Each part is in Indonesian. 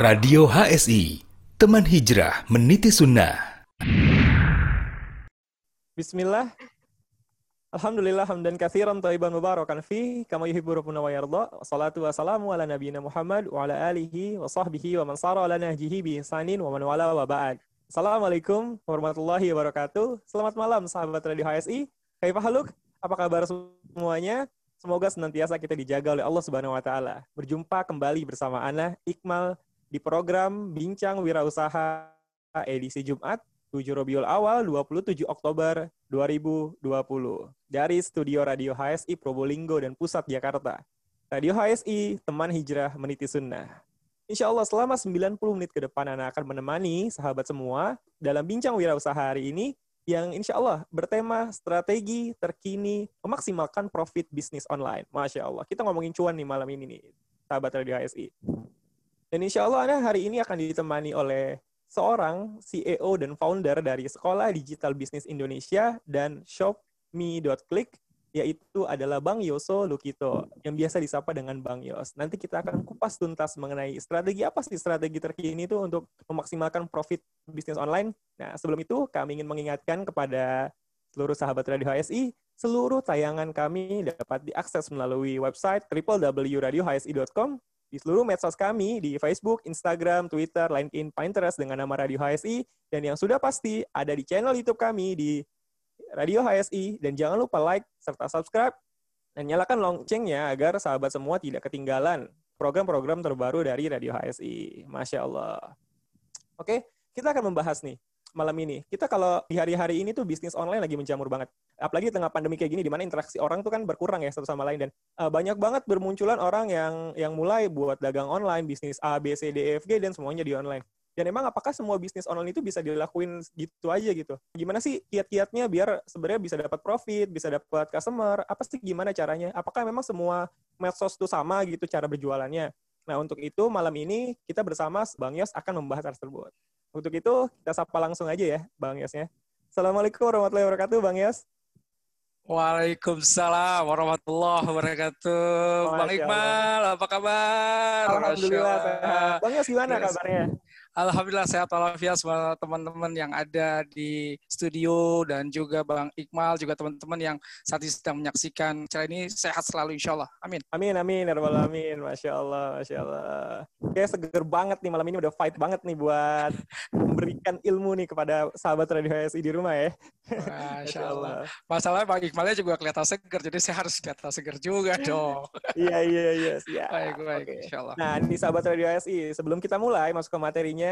Radio HSI, teman hijrah meniti sunnah. Bismillah. Alhamdulillah hamdan kathiran taiban mubarakan fi kama yuhibbu rabbuna wa yarda. Salatu wassalamu ala nabiyina Muhammad wa ala alihi wa sahbihi wa man sara ala nahjihi bi ihsanin wa man wala wa ba'd. Assalamualaikum warahmatullahi wabarakatuh. Selamat malam sahabat Radio HSI. Kaifah haluk? Apa kabar semuanya? Semoga senantiasa kita dijaga oleh Allah Subhanahu wa taala. Berjumpa kembali bersama Ana Iqmal di program Bincang Wirausaha edisi Jumat 7 Rabiul Awal 27 Oktober 2020 dari studio Radio HSI Probolinggo dan Pusat Jakarta. Radio HSI, teman hijrah meniti sunnah. Insya Allah selama 90 menit ke depan Anda akan menemani sahabat semua dalam Bincang Wirausaha hari ini yang insya Allah bertema strategi terkini memaksimalkan profit bisnis online. Masya Allah. Kita ngomongin cuan nih malam ini nih, sahabat Radio HSI. Dan insya Allah Anda hari ini akan ditemani oleh seorang CEO dan founder dari Sekolah Digital Bisnis Indonesia dan shopme.click yaitu adalah Bang Yoso Lukito yang biasa disapa dengan Bang Yos. Nanti kita akan kupas tuntas mengenai strategi apa sih strategi terkini itu untuk memaksimalkan profit bisnis online. Nah, sebelum itu kami ingin mengingatkan kepada seluruh sahabat Radio HSI, seluruh tayangan kami dapat diakses melalui website www.radiohsi.com di seluruh medsos kami di Facebook, Instagram, Twitter, LinkedIn, Pinterest dengan nama Radio HSI dan yang sudah pasti ada di channel YouTube kami di Radio HSI dan jangan lupa like serta subscribe dan nyalakan loncengnya agar sahabat semua tidak ketinggalan program-program terbaru dari Radio HSI. Masya Allah. Oke, kita akan membahas nih malam ini. Kita kalau di hari-hari ini tuh bisnis online lagi menjamur banget. Apalagi di tengah pandemi kayak gini, di mana interaksi orang tuh kan berkurang ya satu sama lain. Dan uh, banyak banget bermunculan orang yang yang mulai buat dagang online, bisnis A, B, C, D, E, F, G, dan semuanya di online. Dan emang apakah semua bisnis online itu bisa dilakuin gitu aja gitu? Gimana sih kiat-kiatnya biar sebenarnya bisa dapat profit, bisa dapat customer? Apa sih gimana caranya? Apakah memang semua medsos itu sama gitu cara berjualannya? Nah, untuk itu malam ini kita bersama Bang Yos akan membahas hal tersebut. Untuk itu kita sapa langsung aja ya Bang Yosnya. Assalamualaikum warahmatullahi wabarakatuh Bang Yos. Waalaikumsalam warahmatullahi wabarakatuh. Bang Iqbal, apa kabar? Alhamdulillah. Bang Yos gimana kabarnya? Alhamdulillah sehat walafiat semua teman-teman yang ada di studio dan juga Bang Iqmal juga teman-teman yang saat ini sedang menyaksikan acara ini sehat selalu insya Allah. Amin. Amin amin ya rabbal alamin. Masya Allah, masya Allah. Kayak seger banget nih malam ini udah fight banget nih buat memberikan ilmu nih kepada sahabat Radio HSI di rumah ya. Masya Allah. Masalahnya Bang Iqmalnya juga kelihatan seger, jadi saya harus kelihatan seger juga dong. iya iya iya. Siap. Baik baik. Oke. Insya Allah. Nah, ini sahabat Radio HSI, sebelum kita mulai masuk ke materinya,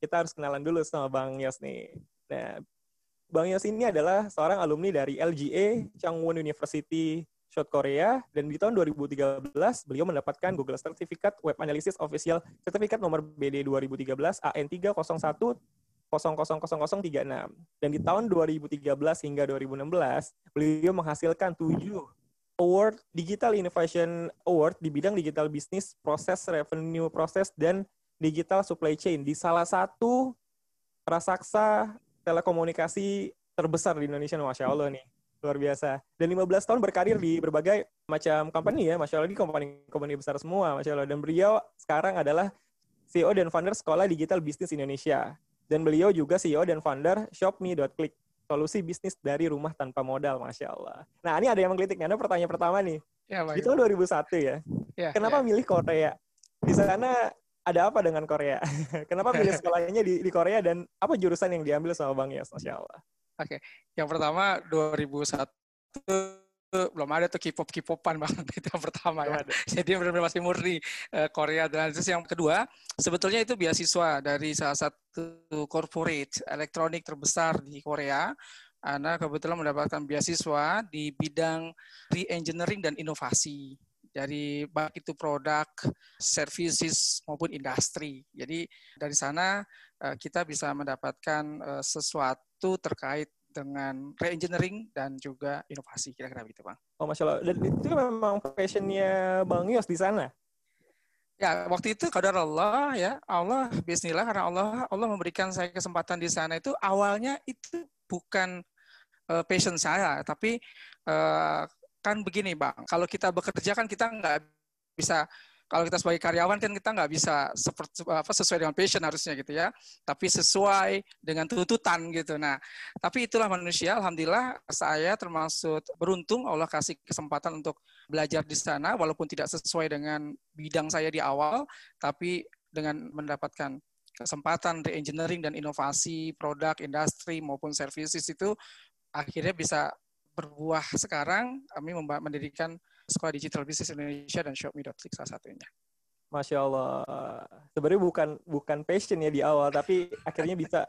kita harus kenalan dulu sama Bang Yos nih. Nah, Bang Yos ini adalah seorang alumni dari LGA Changwon University South Korea dan di tahun 2013 beliau mendapatkan Google Certificate Web Analysis Official Certificate nomor BD 2013 AN 301 000036 dan di tahun 2013 hingga 2016 beliau menghasilkan 7 award Digital Innovation Award di bidang digital bisnis, proses revenue proses dan digital supply chain di salah satu raksasa telekomunikasi terbesar di Indonesia, masya Allah nih luar biasa. Dan 15 tahun berkarir di berbagai macam company ya, masya Allah di company-company besar semua, masya Allah. Dan beliau sekarang adalah CEO dan founder Sekolah Digital Bisnis Indonesia. Dan beliau juga CEO dan founder ShopMe.click, solusi bisnis dari rumah tanpa modal, masya Allah. Nah ini ada yang menggelitik nih, ada pertanyaan pertama nih. Ya, tahun 2001 ya, Ya, kenapa ya. milih Korea? Di sana ada apa dengan Korea? Kenapa pilih sekolahnya di, di Korea dan apa jurusan yang diambil sama Bang Yas? Masya Allah. Yang pertama 2001 belum ada tuh K-pop K-popan banget itu yang pertama ya. Jadi benar-benar masih murni eh, Korea dan terus yang kedua sebetulnya itu beasiswa dari salah satu corporate elektronik terbesar di Korea. Ana kebetulan mendapatkan beasiswa di bidang re-engineering dan inovasi dari baik itu produk, services maupun industri. Jadi dari sana eh, kita bisa mendapatkan eh, sesuatu terkait dengan re-engineering dan juga inovasi kira-kira begitu bang. Oh, Masya Allah. Dan itu memang passionnya Bang Yos di sana? Ya waktu itu kadar Allah ya Allah Bismillah karena Allah Allah memberikan saya kesempatan di sana itu awalnya itu bukan eh, passion saya tapi eh, kan begini bang kalau kita bekerja kan kita nggak bisa kalau kita sebagai karyawan kan kita nggak bisa seperti apa sesuai dengan passion harusnya gitu ya, tapi sesuai dengan tuntutan gitu. Nah, tapi itulah manusia. Alhamdulillah saya termasuk beruntung Allah kasih kesempatan untuk belajar di sana, walaupun tidak sesuai dengan bidang saya di awal, tapi dengan mendapatkan kesempatan re-engineering dan inovasi produk, industri maupun services itu akhirnya bisa berbuah sekarang kami mendirikan Sekolah Digital Business Indonesia dan Shopme.click salah satunya. Masya Allah. Sebenarnya bukan bukan passion ya di awal, tapi akhirnya bisa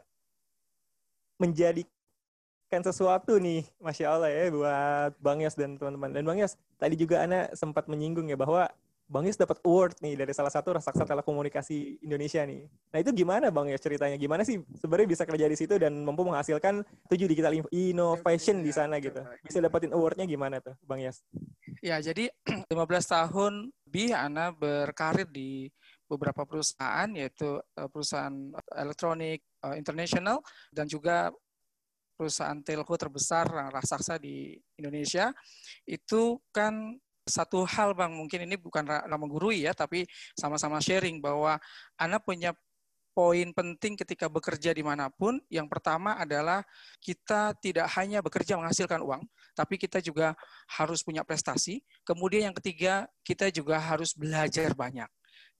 menjadikan sesuatu nih, Masya Allah ya, buat Bang Yas dan teman-teman. Dan Bang Yas, tadi juga Ana sempat menyinggung ya bahwa Bang Yus dapat award nih dari salah satu raksasa telekomunikasi Indonesia nih. Nah itu gimana Bang Yus ceritanya? Gimana sih sebenarnya bisa kerja di situ dan mampu menghasilkan tujuh digital innovation di sana gitu? Bisa dapetin awardnya gimana tuh Bang Yus? Ya jadi 15 tahun bi Ana berkarir di beberapa perusahaan yaitu eh, perusahaan elektronik uh, internasional dan juga perusahaan telco terbesar raksasa di Indonesia itu kan satu hal Bang, mungkin ini bukan nama guru ya, tapi sama-sama sharing bahwa anak punya poin penting ketika bekerja di mana pun. Yang pertama adalah kita tidak hanya bekerja menghasilkan uang, tapi kita juga harus punya prestasi. Kemudian yang ketiga, kita juga harus belajar banyak.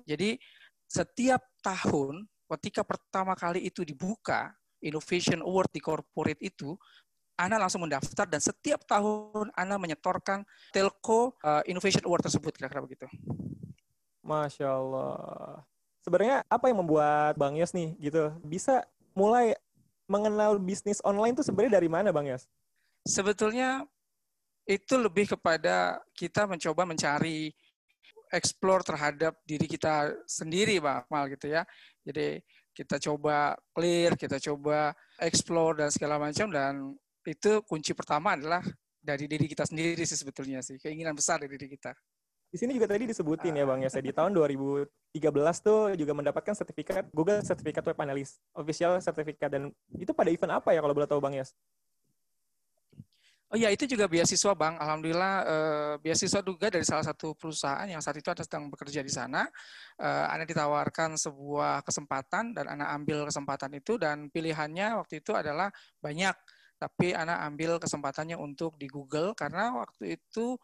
Jadi setiap tahun ketika pertama kali itu dibuka, Innovation Award di corporate itu, anda langsung mendaftar dan setiap tahun Anda menyetorkan Telco uh, Innovation Award tersebut kira-kira begitu. Masya Allah. Sebenarnya apa yang membuat Bang Yos nih gitu bisa mulai mengenal bisnis online itu sebenarnya dari mana Bang Yos? Sebetulnya itu lebih kepada kita mencoba mencari explore terhadap diri kita sendiri Bang Akmal gitu ya. Jadi kita coba clear, kita coba explore dan segala macam dan itu kunci pertama adalah dari diri kita sendiri sih sebetulnya sih keinginan besar dari diri kita. Di sini juga tadi disebutin ya Bang ya, saya di tahun 2013 tuh juga mendapatkan sertifikat Google Sertifikat Web Analyst, official sertifikat dan itu pada event apa ya kalau boleh tahu Bang Yas? Oh ya itu juga beasiswa bang. Alhamdulillah eh, beasiswa juga dari salah satu perusahaan yang saat itu ada sedang bekerja di sana. Eh, Anda ditawarkan sebuah kesempatan dan Anda ambil kesempatan itu dan pilihannya waktu itu adalah banyak tapi anak ambil kesempatannya untuk di Google karena waktu itu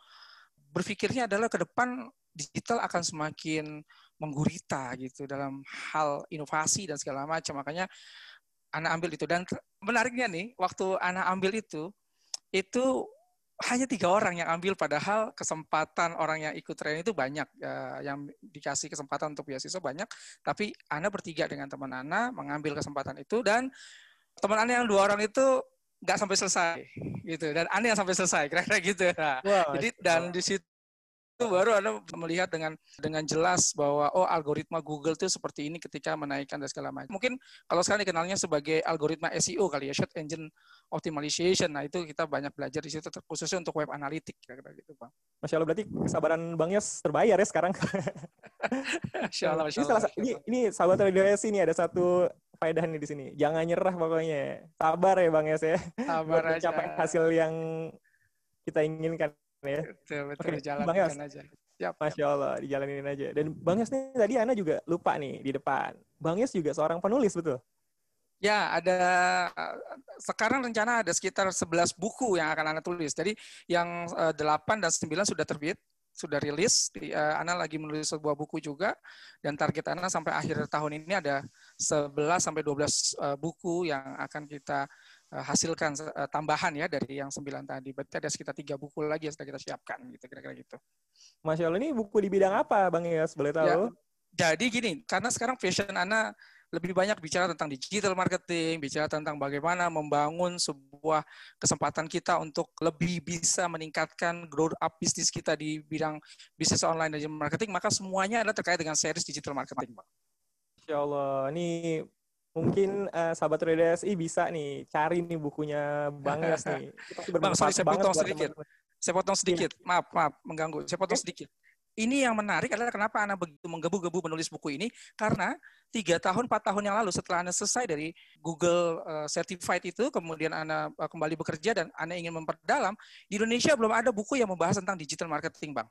berpikirnya adalah ke depan digital akan semakin menggurita gitu dalam hal inovasi dan segala macam. Makanya anak ambil itu. Dan menariknya nih waktu anak ambil itu itu hanya tiga orang yang ambil padahal kesempatan orang yang ikut training itu banyak. Uh, yang dikasih kesempatan untuk beasiswa banyak. Tapi Ana bertiga dengan teman Ana mengambil kesempatan itu dan teman Ana yang dua orang itu nggak sampai selesai gitu. Dan aneh yang sampai selesai kira-kira gitu. Nah, wow, jadi dan di situ baru anda melihat dengan dengan jelas bahwa oh algoritma Google itu seperti ini ketika menaikkan dan segala macam. Mungkin kalau sekarang dikenalnya sebagai algoritma SEO kali ya search engine optimization. Nah itu kita banyak belajar di situ khususnya untuk web analitik kira-kira gitu bang. Masya Allah berarti kesabaran Bang Yos terbayar ya sekarang. Masya Allah, Masya Allah. Ini, salah, ini, ini sahabat Radio ini ada satu faedah nih di sini. Jangan nyerah pokoknya. Sabar ya Bang Yas ya. Sabar aja. Mencapai hasil yang kita inginkan ya. Betul, betul. Oke, Bang Yas. aja. Yap, Masya Allah, dijalanin aja. Dan Bang Yas nih tadi Ana juga lupa nih di depan. Bang Yas juga seorang penulis, betul? Ya, ada sekarang rencana ada sekitar 11 buku yang akan Anda tulis. Jadi yang 8 eh, dan 9 sudah terbit sudah rilis. Uh, Ana lagi menulis sebuah buku juga dan target Ana sampai akhir tahun ini ada 11 sampai 12 uh, buku yang akan kita uh, hasilkan uh, tambahan ya dari yang 9 tadi. Berarti ada sekitar tiga buku lagi yang sudah kita siapkan gitu kira-kira gitu. Masya Allah ini buku di bidang apa Bang Yas? Boleh tahu? Ya, jadi gini, karena sekarang passion Ana lebih banyak bicara tentang digital marketing, bicara tentang bagaimana membangun sebuah kesempatan kita untuk lebih bisa meningkatkan growth up bisnis kita di bidang bisnis online dan marketing, maka semuanya adalah terkait dengan series digital marketing, Pak. Insya Allah, ini mungkin uh, sahabat RDSI bisa nih cari nih bukunya Bang Yas nih. Bang, sorry saya potong sedikit. Saya potong sedikit. Maaf, maaf, mengganggu. Saya potong sedikit ini yang menarik adalah kenapa Anda begitu menggebu-gebu menulis buku ini karena tiga tahun empat tahun yang lalu setelah Anda selesai dari Google uh, Certified itu kemudian Anda uh, kembali bekerja dan Anda ingin memperdalam di Indonesia belum ada buku yang membahas tentang digital marketing bang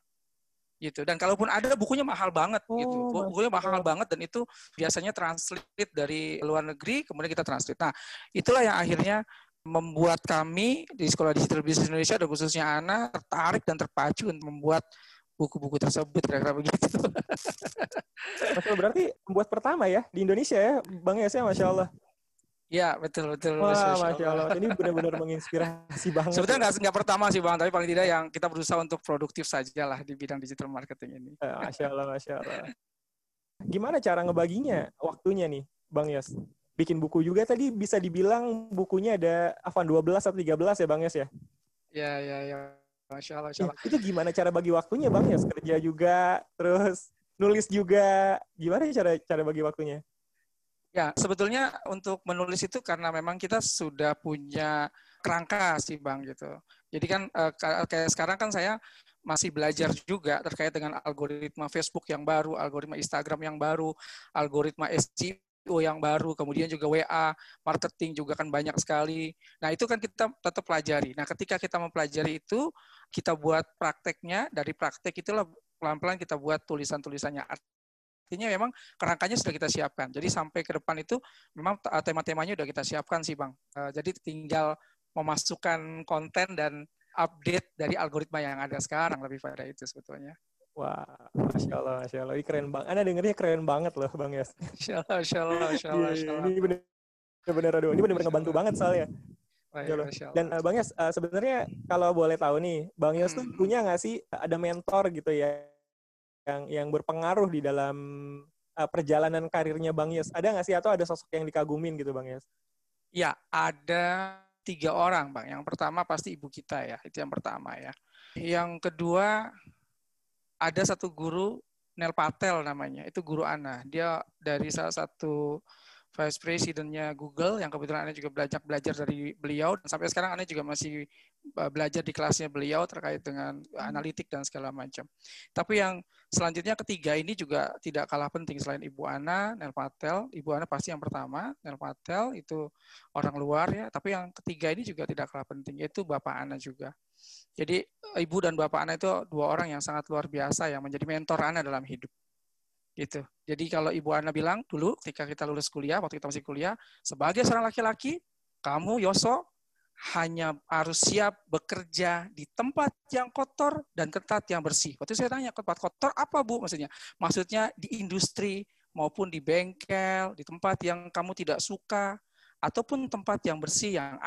gitu. Dan kalaupun ada bukunya mahal banget Oh, gitu. Bukunya mahal banget dan itu biasanya translate dari luar negeri kemudian kita translate. Nah, itulah yang akhirnya membuat kami di Sekolah Digital Business Indonesia dan khususnya Ana tertarik dan terpacu untuk membuat buku-buku tersebut kira-kira begitu. Masya Allah, berarti pembuat pertama ya di Indonesia ya, Bang Yas ya, Masya Allah. ya, betul betul. Wah, Masya Masya Allah. Ini benar-benar menginspirasi banget. Sebenarnya nggak nggak pertama sih bang, tapi paling tidak yang kita berusaha untuk produktif saja lah di bidang digital marketing ini. Eh, Masya Allah, Masya Allah. Gimana cara ngebaginya waktunya nih, Bang Yas? Bikin buku juga tadi bisa dibilang bukunya ada Afan 12 atau 13 ya, Bang Yas ya? Ya ya ya, masya Allah, masya Ih, Allah. itu gimana cara bagi waktunya, Bang Yas? Kerja juga, terus nulis juga. Gimana cara cara bagi waktunya? Ya, sebetulnya untuk menulis itu karena memang kita sudah punya kerangka sih Bang gitu. Jadi kan eh, ka- kayak sekarang kan saya masih belajar juga terkait dengan algoritma Facebook yang baru, algoritma Instagram yang baru, algoritma SEO yang baru, kemudian juga WA, marketing juga kan banyak sekali. Nah, itu kan kita tetap pelajari. Nah, ketika kita mempelajari itu, kita buat prakteknya, dari praktek itulah pelan-pelan kita buat tulisan-tulisannya. Artinya memang kerangkanya sudah kita siapkan. Jadi sampai ke depan itu memang uh, tema-temanya sudah kita siapkan sih Bang. Uh, jadi tinggal memasukkan konten dan update dari algoritma yang ada sekarang lebih pada itu sebetulnya. Wah, Masya Allah, Masya Allah. Ini keren banget. Anda dengernya keren banget loh, Bang Yas. Insya Allah, insya Allah, insya Allah, Iya, insya Allah. Ini bener aduh, ini bener-bener ngebantu banget soalnya. Iya. Dan uh, Bang Yas, uh, sebenarnya kalau boleh tahu nih, Bang Yas tuh Hmm. punya nggak sih ada mentor gitu ya yang yang berpengaruh di dalam uh, perjalanan karirnya Bang Yas? Ada nggak sih atau ada sosok yang dikagumin gitu Bang Yas? Ya, ada tiga orang, Bang. Yang pertama pasti ibu kita ya, itu yang pertama ya. Yang kedua, ada satu guru, Nel Patel namanya, itu guru Ana. Dia dari salah satu vice presidennya Google, yang kebetulan Ana juga belajar belajar dari beliau, dan sampai sekarang Ana juga masih uh, belajar di kelasnya beliau terkait dengan analitik dan segala macam. Tapi yang selanjutnya ketiga ini juga tidak kalah penting selain Ibu Ana, Nel Patel. Ibu Ana pasti yang pertama, Nel Patel itu orang luar ya. Tapi yang ketiga ini juga tidak kalah penting, yaitu Bapak Ana juga. Jadi ibu dan bapak Ana itu dua orang yang sangat luar biasa yang menjadi mentor Ana dalam hidup. Gitu. Jadi kalau ibu Ana bilang dulu ketika kita lulus kuliah, waktu kita masih kuliah, sebagai seorang laki-laki, kamu Yoso hanya harus siap bekerja di tempat yang kotor dan tempat yang bersih. Waktu saya tanya, tempat kotor apa Bu maksudnya? Maksudnya di industri maupun di bengkel, di tempat yang kamu tidak suka, ataupun tempat yang bersih, yang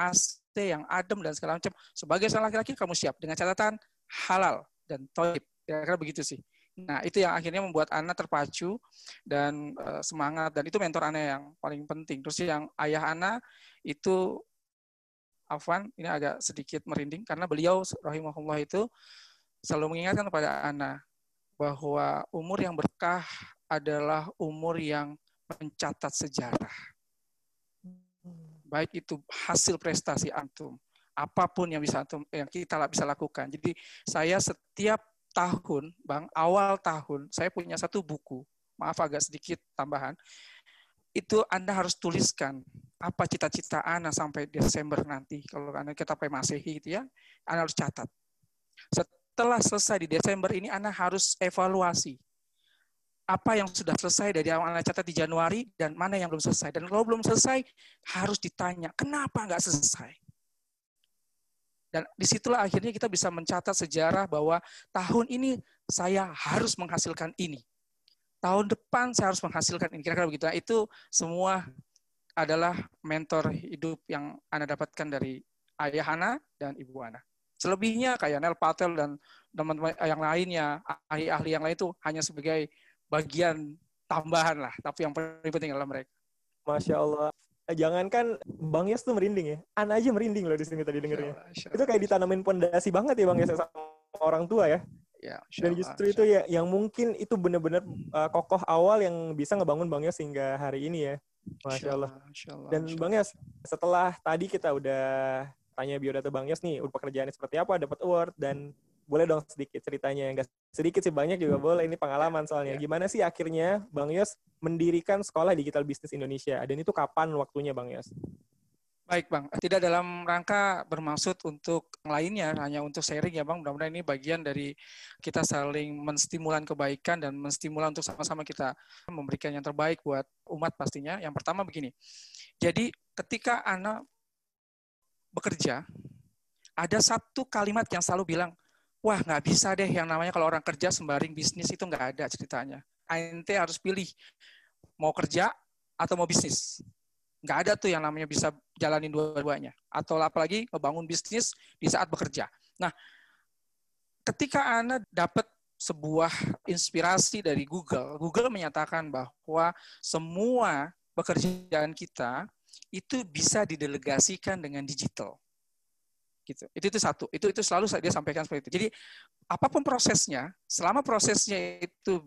AC, yang adem dan segala macam. Sebagai seorang laki-laki kamu siap dengan catatan halal dan toib. Kira-kira begitu sih. Nah, itu yang akhirnya membuat Ana terpacu dan eh, semangat dan itu mentor Ana yang paling penting. Terus yang ayah Ana itu Afwan, ini agak sedikit merinding karena beliau rahimahullah itu selalu mengingatkan kepada Ana bahwa umur yang berkah adalah umur yang mencatat sejarah baik itu hasil prestasi antum, apa pun yang bisa antum yang kita bisa lakukan. Jadi saya setiap tahun, Bang, awal tahun saya punya satu buku. Maaf agak sedikit tambahan. Itu Anda harus tuliskan apa cita-cita Anda sampai Desember nanti. Kalau Anda kita pakai Masehi gitu ya, Anda harus catat. Setelah selesai di Desember ini Anda harus evaluasi apa yang sudah selesai dari awal Anda catat di Januari dan mana yang belum selesai. Dan kalau belum selesai, harus ditanya, kenapa nggak selesai? Dan di situlah akhirnya kita bisa mencatat sejarah bahwa tahun ini saya harus menghasilkan ini. Tahun depan saya harus menghasilkan ini. Kira-kira begitu. Nah, itu semua adalah mentor hidup yang Anda dapatkan dari ayah Ana dan ibu Ana. Selebihnya kayak Nel Patel dan teman-teman yang lainnya, ahli-ahli yang lain itu hanya sebagai bagian tambahan lah, tapi yang paling penting adalah mereka. Masya Allah. Eh, Jangankan Bang Yas tuh merinding ya. Ana aja merinding loh di sini tadi dengernya. Itu kayak ditanamin pondasi banget ya Bang Yas sama orang tua ya. ya, Dan justru itu ya yang mungkin itu benar-benar uh, kokoh awal yang bisa ngebangun Bang Yas hingga hari ini ya. Masya Allah. Dan Bang Yas, setelah tadi kita udah tanya biodata Bang Yas nih, pekerjaannya seperti apa, dapat award, dan boleh dong sedikit ceritanya. Enggak sedikit sih, banyak juga boleh. Ini pengalaman soalnya. Ya. Gimana sih akhirnya Bang Yos mendirikan Sekolah Digital Bisnis Indonesia? Dan itu kapan waktunya Bang Yos? Baik Bang, tidak dalam rangka bermaksud untuk lainnya, hanya untuk sharing ya Bang. Mudah-mudahan ini bagian dari kita saling menstimulan kebaikan dan menstimulan untuk sama-sama kita memberikan yang terbaik buat umat pastinya. Yang pertama begini, jadi ketika anak bekerja, ada satu kalimat yang selalu bilang, wah nggak bisa deh yang namanya kalau orang kerja sembaring bisnis itu nggak ada ceritanya. Ente harus pilih mau kerja atau mau bisnis nggak ada tuh yang namanya bisa jalanin dua-duanya atau apalagi ngebangun bisnis di saat bekerja. Nah, ketika Anda dapat sebuah inspirasi dari Google, Google menyatakan bahwa semua pekerjaan kita itu bisa didelegasikan dengan digital. Gitu. Itu itu satu. Itu itu selalu dia sampaikan seperti itu. Jadi apa pun prosesnya, selama prosesnya itu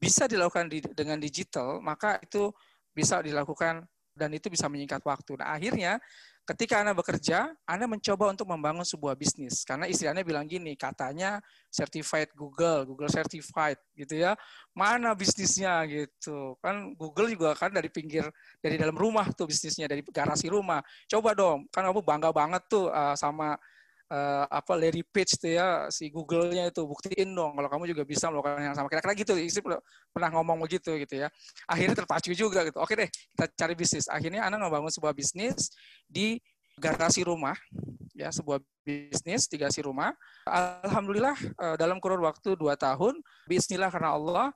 bisa dilakukan di, dengan digital, maka itu bisa dilakukan dan itu bisa menyingkat waktu. Nah, akhirnya ketika Anda bekerja, Anda mencoba untuk membangun sebuah bisnis. Karena istri Anda bilang gini, katanya certified Google, Google certified gitu ya. Mana bisnisnya gitu. Kan Google juga kan dari pinggir, dari dalam rumah tuh bisnisnya, dari garasi rumah. Coba dong, kan kamu bangga banget tuh uh, sama uh, apa Larry Page tuh ya si Google-nya itu buktiin dong kalau kamu juga bisa melakukan yang sama. Kira-kira gitu istri pernah ngomong begitu gitu ya. Akhirnya terpacu juga gitu. Oke deh kita cari bisnis. Akhirnya anak ngebangun sebuah bisnis di garasi rumah ya sebuah bisnis di garasi rumah. Alhamdulillah uh, dalam kurun waktu dua tahun Bismillah karena Allah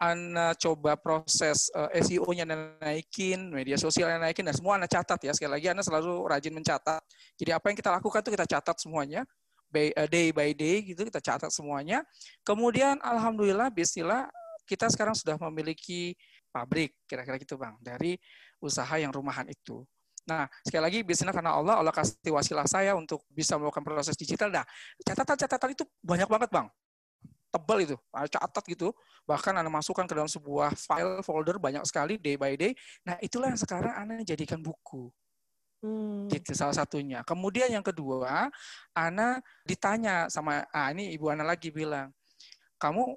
Anda coba proses uh, eh, SEO-nya naikin, media sosialnya naikin, dan semua Anda catat ya. Sekali lagi Anda selalu rajin mencatat. Jadi apa yang kita lakukan itu kita catat semuanya, by, uh, day by day gitu, kita catat semuanya. Kemudian Alhamdulillah, bismillah, kita sekarang sudah memiliki pabrik, kira-kira gitu Bang, dari usaha yang rumahan itu. Nah, sekali lagi bisnisnya karena Allah, Allah kasih wasilah saya untuk bisa melakukan proses digital. Nah, catatan-catatan itu banyak banget, Bang tebal itu, catat gitu. Bahkan Anda masukkan ke dalam sebuah file folder banyak sekali day by day. Nah, itulah yang sekarang Anda jadikan buku. Hmm. Gitu salah satunya. Kemudian yang kedua, Ana ditanya sama ah ini Ibu Ana lagi bilang, "Kamu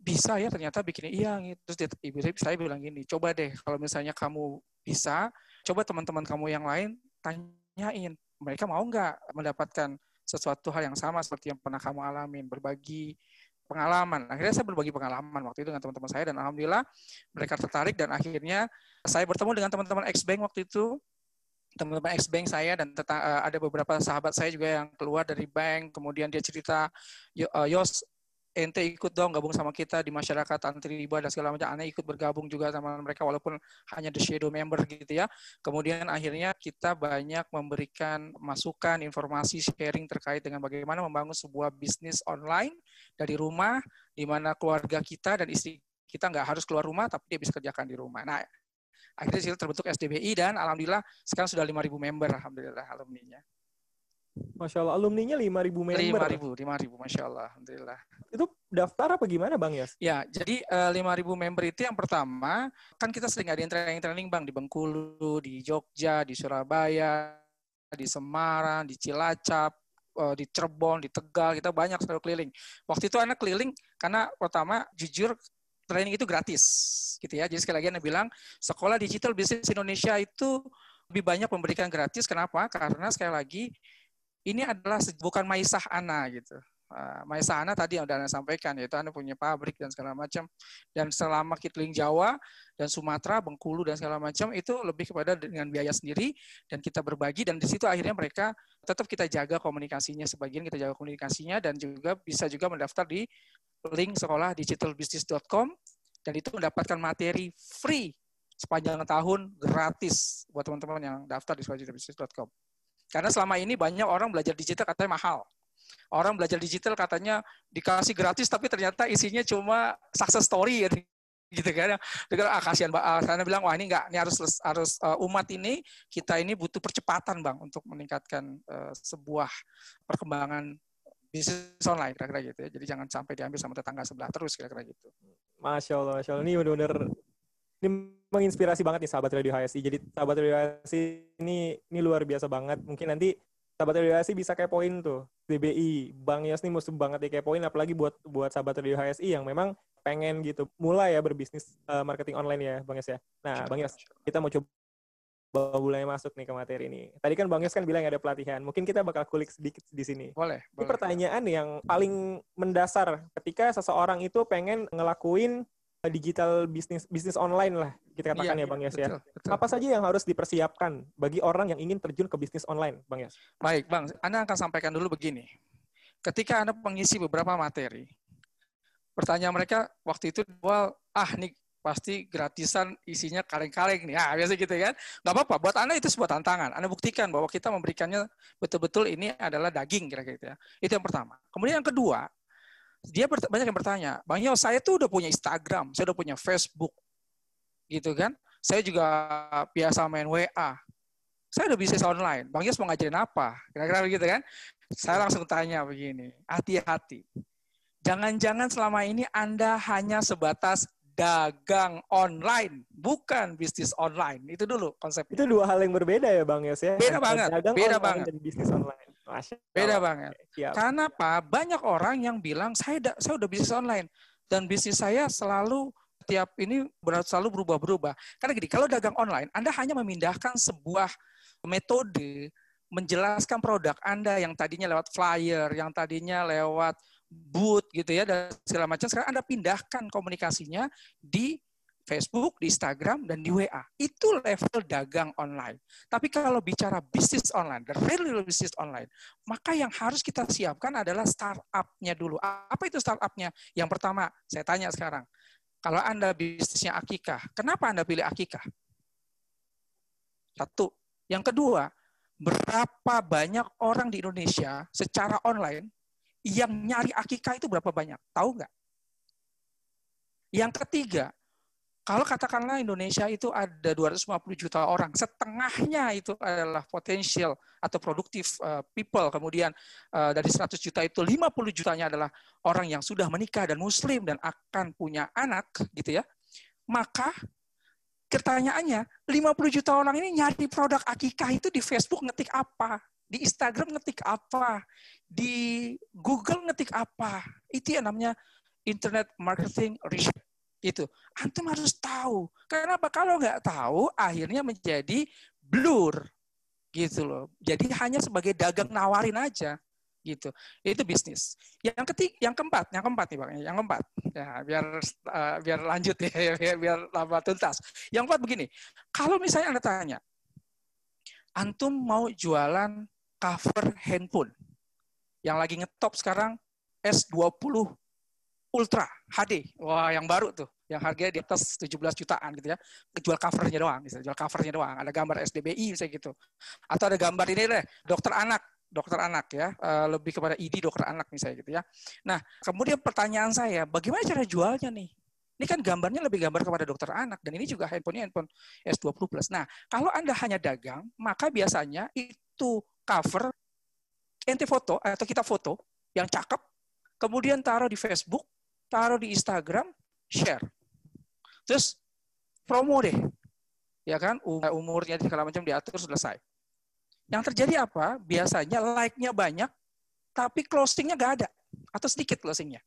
bisa ya ternyata bikin iya gitu." Terus dia, Ibu saya bilang gini, "Coba deh kalau misalnya kamu bisa, coba teman-teman kamu yang lain tanyain, mereka mau nggak mendapatkan sesuatu hal yang sama seperti yang pernah kamu alamin, berbagi pengalaman. Akhirnya saya berbagi pengalaman waktu itu dengan teman-teman saya dan alhamdulillah mereka tertarik dan akhirnya saya bertemu dengan teman-teman X Bank waktu itu teman-teman X Bank saya dan eh, ada beberapa sahabat saya juga yang keluar dari bank kemudian dia cerita eh, Yos ente ikut dong gabung sama kita di masyarakat antri riba dan segala macam. Ane ikut bergabung juga sama mereka walaupun hanya the shadow member gitu ya. Kemudian akhirnya kita banyak memberikan masukan, informasi, sharing terkait dengan bagaimana membangun sebuah bisnis online dari rumah di mana keluarga kita dan istri kita nggak harus keluar rumah tapi dia bisa kerjakan di rumah. Nah, akhirnya terbentuk SDBI dan alhamdulillah sekarang sudah 5.000 member alhamdulillah alumninya. Masya Allah, alumninya 5.000 member. 5.000, 5.000, Masya Allah, Alhamdulillah. Itu daftar apa gimana Bang Yas? Ya, jadi uh, eh, 5.000 member itu yang pertama, kan kita sering ngadain training-training Bang, di Bengkulu, di Jogja, di Surabaya, di Semarang, di Cilacap, uh, di Cirebon, di Tegal, kita banyak selalu keliling. Waktu itu anak keliling karena pertama jujur training itu gratis gitu ya. Jadi sekali lagi Anda bilang sekolah digital bisnis Indonesia itu lebih banyak memberikan gratis. Kenapa? Karena sekali lagi ini adalah bukan Maisah Ana gitu. Uh, Maisah Ana tadi yang sudah Anda sampaikan, yaitu Anda punya pabrik dan segala macam. Dan selama Kitling Jawa dan Sumatera, Bengkulu dan segala macam, itu lebih kepada dengan biaya sendiri, dan kita berbagi, dan di situ akhirnya mereka tetap kita jaga komunikasinya, sebagian kita jaga komunikasinya, dan juga bisa juga mendaftar di link sekolah digitalbusiness.com, dan itu mendapatkan materi free sepanjang tahun gratis buat teman-teman yang daftar di sekolah digitalbusiness.com. Karena selama ini banyak orang belajar digital katanya mahal. Orang belajar digital katanya dikasih gratis tapi ternyata isinya cuma success story ya gitu kan. Dengan ah, kasihan Mbak, bilang wah ini enggak, ini harus harus uh, umat ini kita ini butuh percepatan Bang untuk meningkatkan uh, sebuah perkembangan bisnis online kira-kira gitu ya. Jadi jangan sampai diambil sama tetangga sebelah terus kira-kira gitu. Masya Allah, Masya Allah. Ini benar-benar ini menginspirasi banget nih sahabat Radio HSI. Jadi sahabat Radio HSI ini ini luar biasa banget. Mungkin nanti sahabat Radio HSI bisa kepoin tuh DBI. Bang Yos nih mesti banget kepoin apalagi buat buat sahabat Radio HSI yang memang pengen gitu mulai ya berbisnis uh, marketing online ya Bang Yos ya. Nah, Bang Yos, kita mau coba mulai masuk nih ke materi ini. Tadi kan Bang Yos kan bilang ada pelatihan. Mungkin kita bakal kulik sedikit di sini. Boleh. Ini pertanyaan yang paling mendasar ketika seseorang itu pengen ngelakuin digital bisnis bisnis online lah kita katakan iya, ya Bang Yos ya. Betul. Apa saja yang harus dipersiapkan bagi orang yang ingin terjun ke bisnis online, Bang Yos? Baik, Bang. Anda akan sampaikan dulu begini. Ketika Anda mengisi beberapa materi, pertanyaan mereka waktu itu awal, ah nih pasti gratisan isinya kaleng-kaleng nih. Ah, biasa gitu kan. Nggak apa-apa, buat Anda itu sebuah tantangan. Anda buktikan bahwa kita memberikannya betul-betul ini adalah daging kira-kira gitu ya. Itu yang pertama. Kemudian yang kedua, dia banyak yang bertanya, Bang Yo, saya tuh udah punya Instagram, saya udah punya Facebook, gitu kan. Saya juga biasa main WA. Saya udah bisnis online. Bang Yos mau ngajarin apa? Kira-kira begitu kan. Saya langsung tanya begini, hati-hati. Jangan-jangan selama ini Anda hanya sebatas dagang online, bukan bisnis online. Itu dulu konsep. Itu dua hal yang berbeda ya Bang Yos ya? Beda banget. Dagang beda online banget. dan bisnis online. Masya Beda banget. Siap. Karena apa? Banyak orang yang bilang saya da, saya udah bisnis online dan bisnis saya selalu tiap ini selalu berubah-berubah. Karena gini, kalau dagang online, Anda hanya memindahkan sebuah metode menjelaskan produk Anda yang tadinya lewat flyer, yang tadinya lewat boot gitu ya dan segala macam sekarang Anda pindahkan komunikasinya di Facebook, di Instagram, dan di WA. Itu level dagang online. Tapi kalau bicara bisnis online, the real bisnis online, maka yang harus kita siapkan adalah startup-nya dulu. Apa itu startup-nya? Yang pertama, saya tanya sekarang. Kalau Anda bisnisnya akikah, kenapa Anda pilih akikah? Satu. Yang kedua, berapa banyak orang di Indonesia secara online yang nyari akikah itu berapa banyak? Tahu nggak? Yang ketiga, kalau katakanlah Indonesia itu ada 250 juta orang, setengahnya itu adalah potensial atau produktif uh, people. Kemudian uh, dari 100 juta itu 50 jutanya adalah orang yang sudah menikah dan muslim dan akan punya anak gitu ya. Maka pertanyaannya, 50 juta orang ini nyari produk akikah itu di Facebook ngetik apa? Di Instagram ngetik apa? Di Google ngetik apa? Itu yang namanya Internet Marketing Research itu antum harus tahu. Kenapa? Kalau nggak tahu akhirnya menjadi blur. Gitu loh. Jadi hanya sebagai dagang nawarin aja. Gitu. Itu bisnis. Yang ketik yang keempat yang keempat nih bang. Yang keempat. Ya biar uh, biar lanjut ya biar, biar lama tuntas. Yang keempat begini. Kalau misalnya anda tanya antum mau jualan cover handphone? Yang lagi ngetop sekarang S20 Ultra HD. Wah, yang baru tuh. Yang harganya di atas 17 jutaan gitu ya. Jual covernya doang, misalnya. Jual covernya doang. Ada gambar SDBI misalnya gitu. Atau ada gambar ini deh, dokter anak. Dokter anak ya. Eh, lebih kepada ID dokter anak misalnya gitu ya. Nah, kemudian pertanyaan saya, bagaimana cara jualnya nih? Ini kan gambarnya lebih gambar kepada dokter anak dan ini juga handphonenya handphone S20 Plus. Nah, kalau Anda hanya dagang, maka biasanya itu cover ente foto atau kita foto yang cakep, kemudian taruh di Facebook, taruh di Instagram, share. Terus promo deh. Ya kan, umurnya segala macam diatur selesai. Yang terjadi apa? Biasanya like-nya banyak, tapi closing-nya nggak ada. Atau sedikit closing-nya.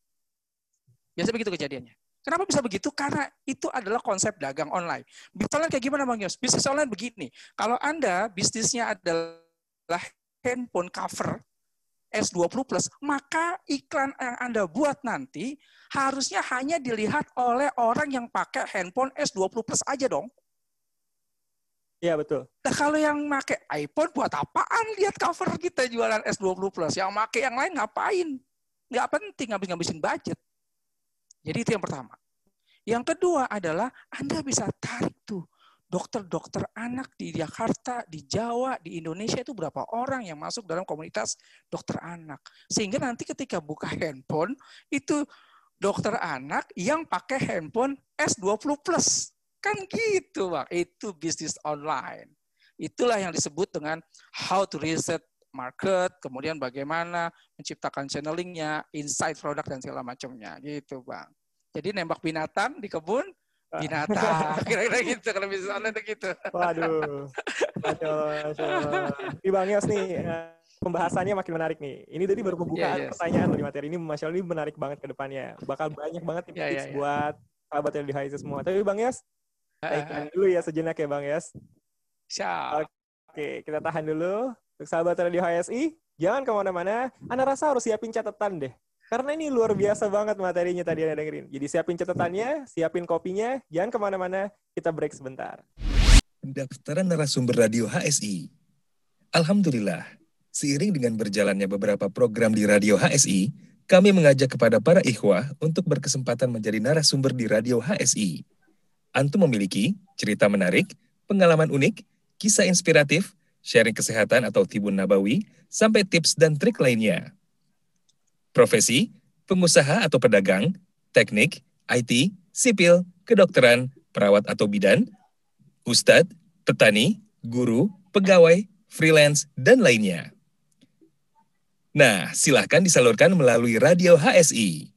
Biasa begitu kejadiannya. Kenapa bisa begitu? Karena itu adalah konsep dagang online. Misalnya kayak gimana Bang Yos? Bisnis online begini. Kalau Anda bisnisnya adalah handphone cover, S20 Plus, maka iklan yang Anda buat nanti harusnya hanya dilihat oleh orang yang pakai handphone S20 Plus aja dong. Iya betul. Nah kalau yang pakai iPhone buat apaan lihat cover kita jualan S20 Plus? Yang pakai yang lain ngapain? Nggak penting ngabis-ngabisin budget. Jadi itu yang pertama. Yang kedua adalah Anda bisa tarik tuh dokter-dokter anak di Jakarta, di Jawa, di Indonesia itu berapa orang yang masuk dalam komunitas dokter anak. Sehingga nanti ketika buka handphone, itu dokter anak yang pakai handphone S20 Plus. Kan gitu, Bang. Itu bisnis online. Itulah yang disebut dengan how to reset market, kemudian bagaimana menciptakan channelingnya, insight produk, dan segala macamnya. Gitu, Bang. Jadi nembak binatang di kebun, binatang kira-kira gitu kalau online itu gitu waduh Masya Allah, Bang Yos nih eh, pembahasannya makin menarik nih ini tadi baru pembukaan yeah, yes. pertanyaan di materi ini Masya Allah ini menarik banget ke depannya bakal banyak banget tips, yeah, yeah, yeah. buat sahabat yang di semua tapi Bang Yos Baikkan dulu ya sejenak ya Bang Yos Siap. Oke, kita tahan dulu. Untuk sahabat Radio HSI, jangan ke mana-mana. Anda rasa harus siapin catatan deh. Karena ini luar biasa banget materinya tadi Anda dengerin. Jadi siapin catatannya, siapin kopinya, jangan ke mana-mana. Kita break sebentar. Pendaftaran narasumber radio HSI. Alhamdulillah, seiring dengan berjalannya beberapa program di radio HSI, kami mengajak kepada para ikhwah untuk berkesempatan menjadi narasumber di radio HSI. Antum memiliki cerita menarik, pengalaman unik, kisah inspiratif, sharing kesehatan atau tibun nabawi, sampai tips dan trik lainnya. Profesi, pengusaha atau pedagang, teknik, IT, sipil, kedokteran, perawat atau bidan, ustadz, petani, guru, pegawai, freelance, dan lainnya. Nah, silahkan disalurkan melalui radio HSI.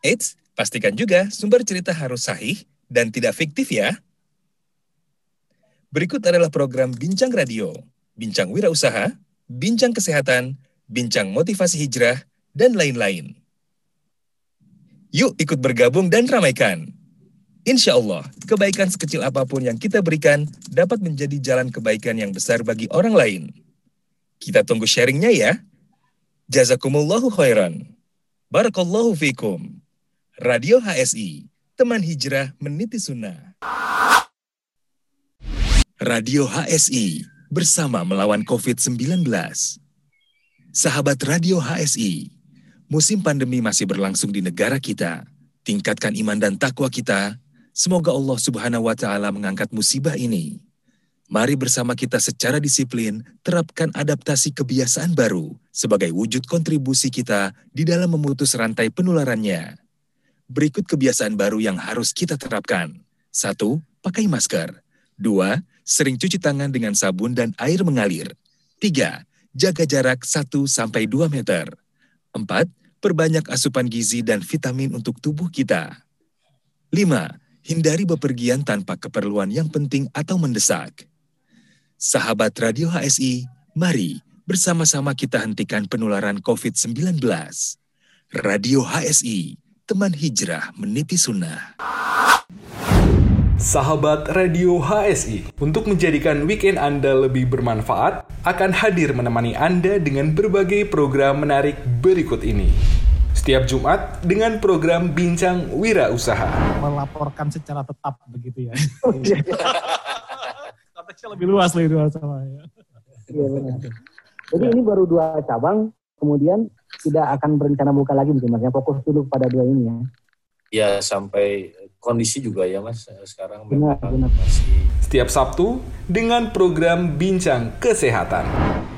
Eits, pastikan juga sumber cerita harus sahih dan tidak fiktif ya. Berikut adalah program Bincang Radio, Bincang Wirausaha, Bincang Kesehatan, Bincang Motivasi Hijrah, dan lain-lain. Yuk ikut bergabung dan ramaikan. Insya Allah, kebaikan sekecil apa pun yang kita berikan dapat menjadi jalan kebaikan yang besar bagi orang lain. Kita tunggu sharingnya ya. Jazakumullahu khairan. Barakallahu fikum. Radio HSI, teman hijrah meniti sunnah. Radio HSI, bersama melawan COVID-19. Sahabat Radio HSI, musim pandemi masih berlangsung di negara kita. Tingkatkan iman dan takwa kita. Semoga Allah Subhanahu wa taala mengangkat musibah ini. Mari bersama kita secara disiplin terapkan adaptasi kebiasaan baru sebagai wujud kontribusi kita di dalam memutus rantai penularannya. Berikut kebiasaan baru yang harus kita terapkan. Satu, pakai masker. Dua, sering cuci tangan dengan sabun dan air mengalir. Tiga, jaga jarak 1-2 meter. Empat, perbanyak asupan gizi dan vitamin untuk tubuh kita. Lima, hindari bepergian tanpa keperluan yang penting atau mendesak. Sahabat Radio HSI, mari bersama-sama kita hentikan penularan COVID-19. Radio HSI, teman hijrah meniti sunnah. Sahabat Radio HSI, untuk menjadikan weekend Anda lebih bermanfaat, akan hadir menemani Anda dengan berbagai program menarik berikut ini. Setiap Jumat dengan program Bincang Wira Usaha. melaporkan secara tetap begitu ya. Konteksnya lebih luas lagi dua sama ya. Iya benar. Jadi ini baru dua cabang, kemudian tidak akan berencana buka lagi mungkin mas. Ya, Fokus dulu pada dua ini ya. ya sampai kondisi juga ya mas sekarang Benar, benar. masih Setiap Sabtu dengan program Bincang Kesehatan.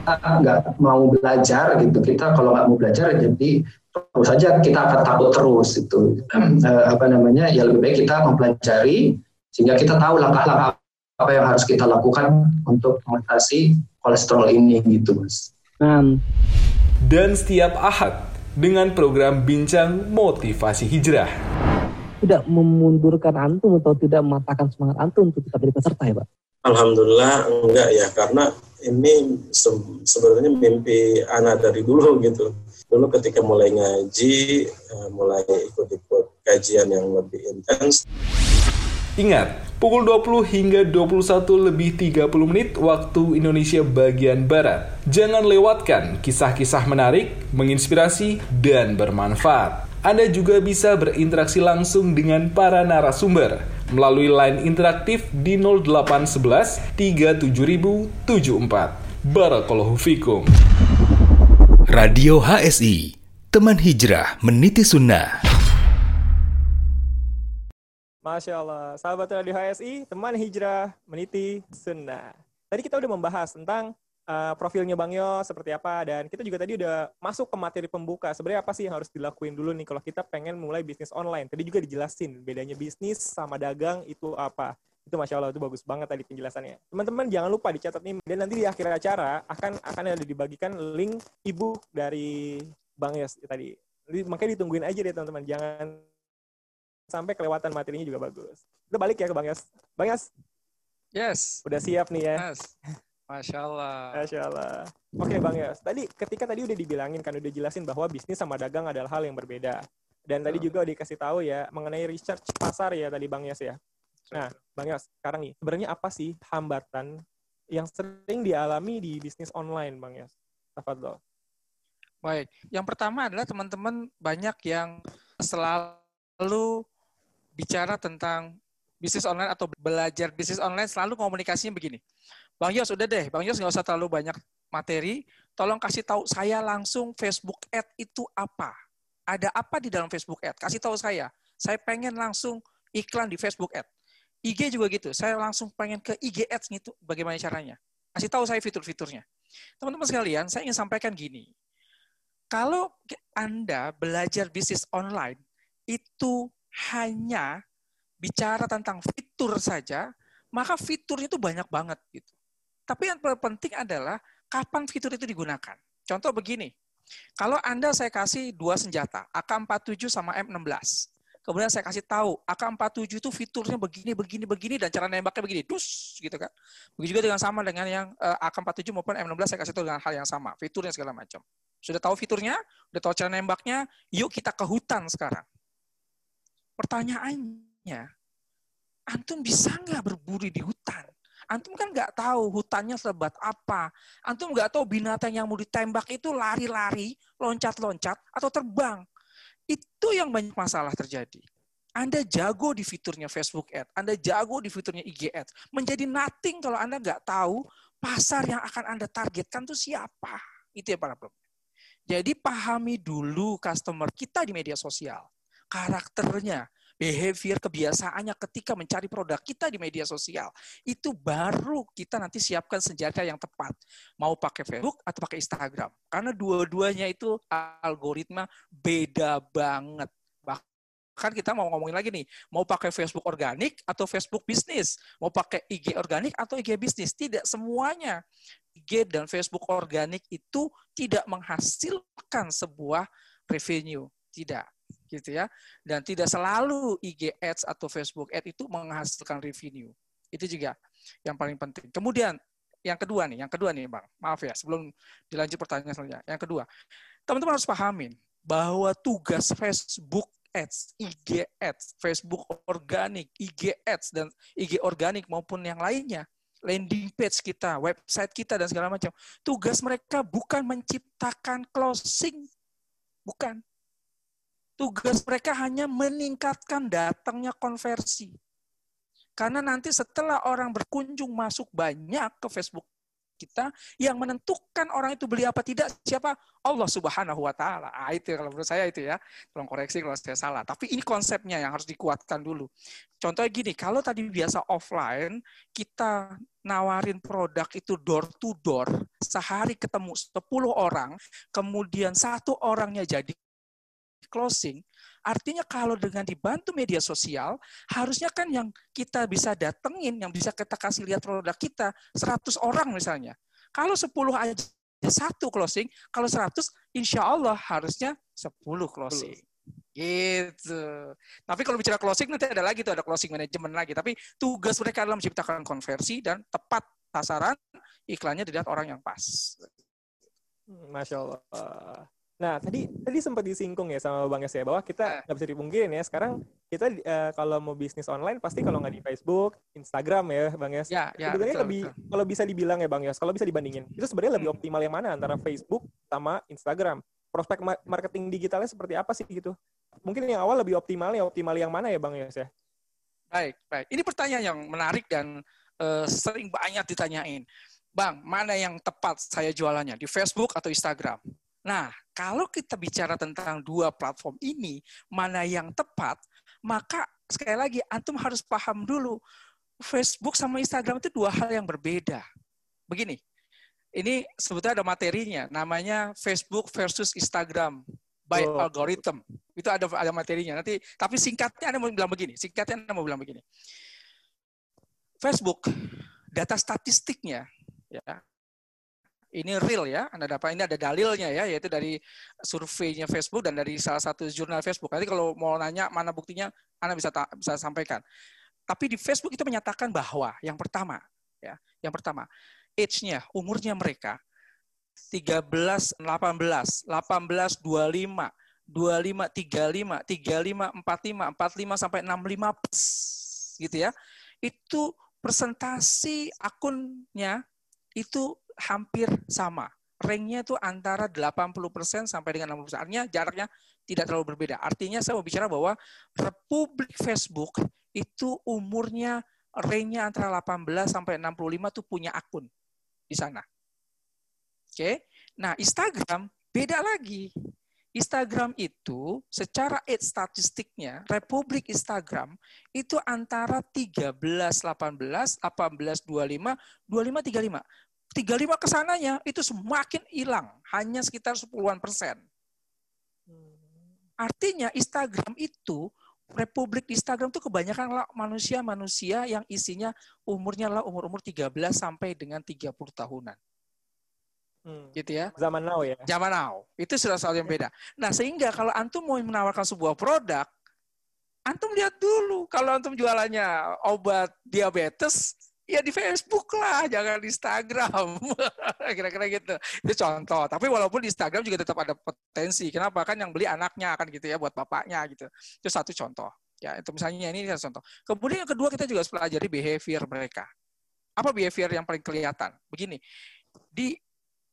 kita nggak mau belajar gitu kita kalau nggak mau belajar jadi terus saja kita akan takut terus itu Eh, apa namanya ya lebih baik kita mempelajari sehingga kita tahu langkah-langkah apa yang harus kita lakukan untuk mengatasi kolesterol ini gitu mas. Nah, Dan setiap Ahad dengan program Bincang Motivasi Hijrah. Tidak memundurkan antum atau tidak mematahkan semangat antum untuk tetap jadi peserta ya pak. alhamdulillah enggak ya karena ini se- sebenarnya mimpi anak dari dulu gitu dulu ketika mulai ngaji eh, mulai ikut-ikut kajian yang lebih intens Ingat, pukul 20 hingga 21 lebih 30 menit waktu Indonesia bagian Barat. Jangan lewatkan kisah-kisah menarik, menginspirasi, dan bermanfaat. Anda juga bisa berinteraksi langsung dengan para narasumber melalui line interaktif di 0811 37074. Barakallahu fikum. Radio HSI, teman hijrah meniti sunnah. Masya Allah. Sahabat Radio HSI, teman hijrah meniti sunnah. Tadi kita udah membahas tentang uh, profilnya Bang Yo seperti apa dan kita juga tadi udah masuk ke materi pembuka. Sebenarnya apa sih yang harus dilakuin dulu nih kalau kita pengen mulai bisnis online? Tadi juga dijelasin bedanya bisnis sama dagang itu apa. Itu Masya Allah, itu bagus banget tadi penjelasannya. Teman-teman jangan lupa dicatat nih. Dan nanti di akhir acara akan akan ada dibagikan link ebook dari Bang Yos tadi. Jadi, makanya ditungguin aja deh teman-teman. Jangan sampai kelewatan materinya juga bagus. Kita balik ya ke Bang Yos. Bang Yos, Yes. udah siap nih ya. Yes. Masya Allah. Masya Allah. Oke Bang Yos, tadi ketika tadi udah dibilangin kan udah jelasin bahwa bisnis sama dagang adalah hal yang berbeda. Dan tadi juga dikasih tahu ya mengenai research pasar ya tadi Bang Yos ya. Nah, Bang Yos, sekarang nih sebenarnya apa sih hambatan yang sering dialami di bisnis online, Bang ya? Tafadhol. Baik, yang pertama adalah teman-teman banyak yang selalu bicara tentang bisnis online atau belajar bisnis online selalu komunikasinya begini. Bang Yos, udah deh, Bang Yos nggak usah terlalu banyak materi, tolong kasih tahu saya langsung Facebook Ad itu apa. Ada apa di dalam Facebook Ad? Kasih tahu saya. Saya pengen langsung iklan di Facebook Ad. IG juga gitu, saya langsung pengen ke IG Ads gitu, bagaimana caranya. Kasih tahu saya fitur-fiturnya. Teman-teman sekalian, saya ingin sampaikan gini. Kalau Anda belajar bisnis online, itu hanya bicara tentang fitur saja, maka fiturnya itu banyak banget gitu. Tapi yang penting adalah kapan fitur itu digunakan. Contoh begini, kalau Anda saya kasih dua senjata, AK-47 sama M16. Kemudian saya kasih tahu, AK-47 itu fiturnya begini, begini, begini, dan cara nembaknya begini, dus, gitu kan. Begitu juga dengan sama dengan yang eh, AK-47 maupun M16 saya kasih tahu dengan hal yang sama, fiturnya segala macam. Sudah tahu fiturnya, sudah tahu cara nembaknya, yuk kita ke hutan sekarang. Pertanyaannya, antum bisa nggak berburu di hutan? Antum kan nggak tahu hutannya sebat apa. Antum nggak tahu binatang yang mau ditembak itu lari-lari, loncat-loncat, atau terbang. Itu yang banyak masalah terjadi. Anda jago di fiturnya Facebook Ads, Anda jago di fiturnya IG Ads. Menjadi nothing kalau Anda nggak tahu pasar yang akan Anda targetkan itu siapa. Itu ya para problem. Jadi pahami dulu customer kita di media sosial. Karakternya, behavior, kebiasaannya ketika mencari produk kita di media sosial. Itu baru kita nanti siapkan senjata yang tepat. Mau pakai Facebook atau pakai Instagram. Karena dua-duanya itu algoritma beda banget kan kita mau ngomongin lagi nih, mau pakai Facebook organik atau Facebook bisnis, mau pakai IG organik atau IG bisnis, tidak semuanya. IG dan Facebook organik itu tidak menghasilkan sebuah revenue, tidak gitu ya. Dan tidak selalu IG Ads atau Facebook Ads itu menghasilkan revenue. Itu juga yang paling penting. Kemudian yang kedua nih, yang kedua nih Bang, maaf ya sebelum dilanjut pertanyaan selanjutnya. Yang kedua, teman-teman harus pahamin bahwa tugas Facebook Ads, IG Ads, Facebook organik, IG Ads dan IG organik maupun yang lainnya landing page kita, website kita dan segala macam. Tugas mereka bukan menciptakan closing, bukan. Tugas mereka hanya meningkatkan datangnya konversi. Karena nanti setelah orang berkunjung masuk banyak ke Facebook kita yang menentukan orang itu beli apa tidak siapa Allah Subhanahu wa taala. Ah itu kalau menurut saya itu ya. Tolong koreksi kalau saya salah. Tapi ini konsepnya yang harus dikuatkan dulu. Contohnya gini, kalau tadi biasa offline kita nawarin produk itu door to door, sehari ketemu 10 orang, kemudian satu orangnya jadi closing, artinya kalau dengan dibantu media sosial, harusnya kan yang kita bisa datengin, yang bisa kita kasih lihat produk kita, 100 orang misalnya. Kalau 10 aja satu closing, kalau 100, insya Allah harusnya 10 closing. Gitu. Tapi kalau bicara closing nanti ada lagi tuh ada closing manajemen lagi. Tapi tugas mereka adalah menciptakan konversi dan tepat sasaran iklannya dilihat orang yang pas. Masya Allah. Nah, tadi tadi sempat disinggung ya sama Bang Yos ya bahwa kita eh. nggak bisa dipungkirin ya. Sekarang kita uh, kalau mau bisnis online pasti kalau nggak di Facebook, Instagram ya, Bang Yos. Ya, ya, sebenarnya betul, lebih betul. kalau bisa dibilang ya Bang Yos, kalau bisa dibandingin, itu sebenarnya lebih hmm. optimal yang mana antara Facebook sama Instagram? Prospek marketing digitalnya seperti apa sih gitu? Mungkin yang awal lebih optimal ya optimal yang mana ya Bang Yos ya? Baik, baik. Ini pertanyaan yang menarik dan uh, sering banyak ditanyain. Bang, mana yang tepat saya jualannya di Facebook atau Instagram? Nah, kalau kita bicara tentang dua platform ini, mana yang tepat, maka sekali lagi antum harus paham dulu Facebook sama Instagram itu dua hal yang berbeda. Begini, ini sebetulnya ada materinya, namanya Facebook versus Instagram by oh. algorithm. Itu ada ada materinya. Nanti tapi singkatnya Anda mau bilang begini, singkatnya Anda mau bilang begini. Facebook data statistiknya ya ini real ya, Anda dapat ini ada dalilnya ya, yaitu dari surveinya Facebook dan dari salah satu jurnal Facebook. Nanti kalau mau nanya mana buktinya, Anda bisa bisa sampaikan. Tapi di Facebook itu menyatakan bahwa yang pertama, ya, yang pertama, age-nya, umurnya mereka 13, 18, 18, 25, 25, 35, 35, 45, 45 sampai 65 gitu ya. Itu presentasi akunnya itu hampir sama. Ranknya itu antara 80% sampai dengan 60%. Artinya jaraknya tidak terlalu berbeda. Artinya saya mau bicara bahwa Republik Facebook itu umurnya ranknya antara 18 sampai 65 tuh punya akun di sana. Oke. Nah, Instagram beda lagi. Instagram itu secara age statistiknya Republik Instagram itu antara 13 18, 18 25, 25 35. 35 ke sananya itu semakin hilang, hanya sekitar 10-an persen. Artinya Instagram itu Republik Instagram itu kebanyakan manusia-manusia yang isinya umurnya lah umur-umur 13 sampai dengan 30 tahunan. Hmm. Gitu ya. Zaman now ya. Zaman now. Itu sudah soal yang beda. Nah, sehingga kalau antum mau menawarkan sebuah produk, antum lihat dulu kalau antum jualannya obat diabetes, ya di Facebook lah, jangan di Instagram. Kira-kira gitu. Itu contoh. Tapi walaupun di Instagram juga tetap ada potensi. Kenapa? Kan yang beli anaknya kan gitu ya, buat bapaknya gitu. Itu satu contoh. Ya, itu misalnya ini contoh. Kemudian yang kedua kita juga harus pelajari behavior mereka. Apa behavior yang paling kelihatan? Begini, di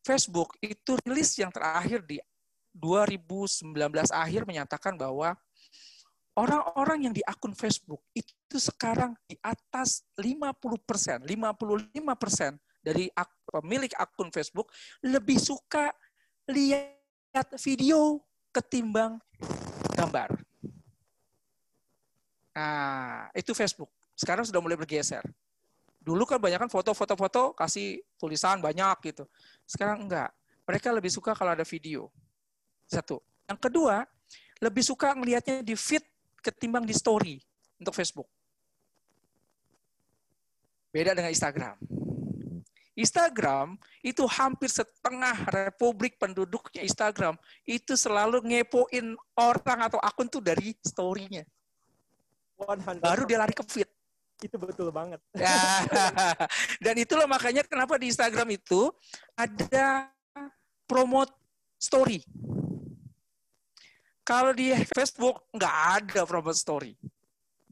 Facebook itu rilis yang terakhir di 2019 akhir menyatakan bahwa orang-orang yang di akun Facebook itu sekarang di atas 50 persen, 55 persen dari pemilik akun Facebook lebih suka lihat video ketimbang gambar. Nah, itu Facebook. Sekarang sudah mulai bergeser. Dulu kan banyak kan foto-foto-foto kasih tulisan banyak gitu. Sekarang enggak. Mereka lebih suka kalau ada video. Satu. Yang kedua, lebih suka ngelihatnya di feed ketimbang di story untuk Facebook. Beda dengan Instagram. Instagram itu hampir setengah republik penduduknya Instagram itu selalu ngepoin orang atau akun tuh dari story-nya. Baru dia lari ke feed. Itu betul banget. Ya. Dan itulah makanya kenapa di Instagram itu ada promote story. Kalau di Facebook nggak ada promote story.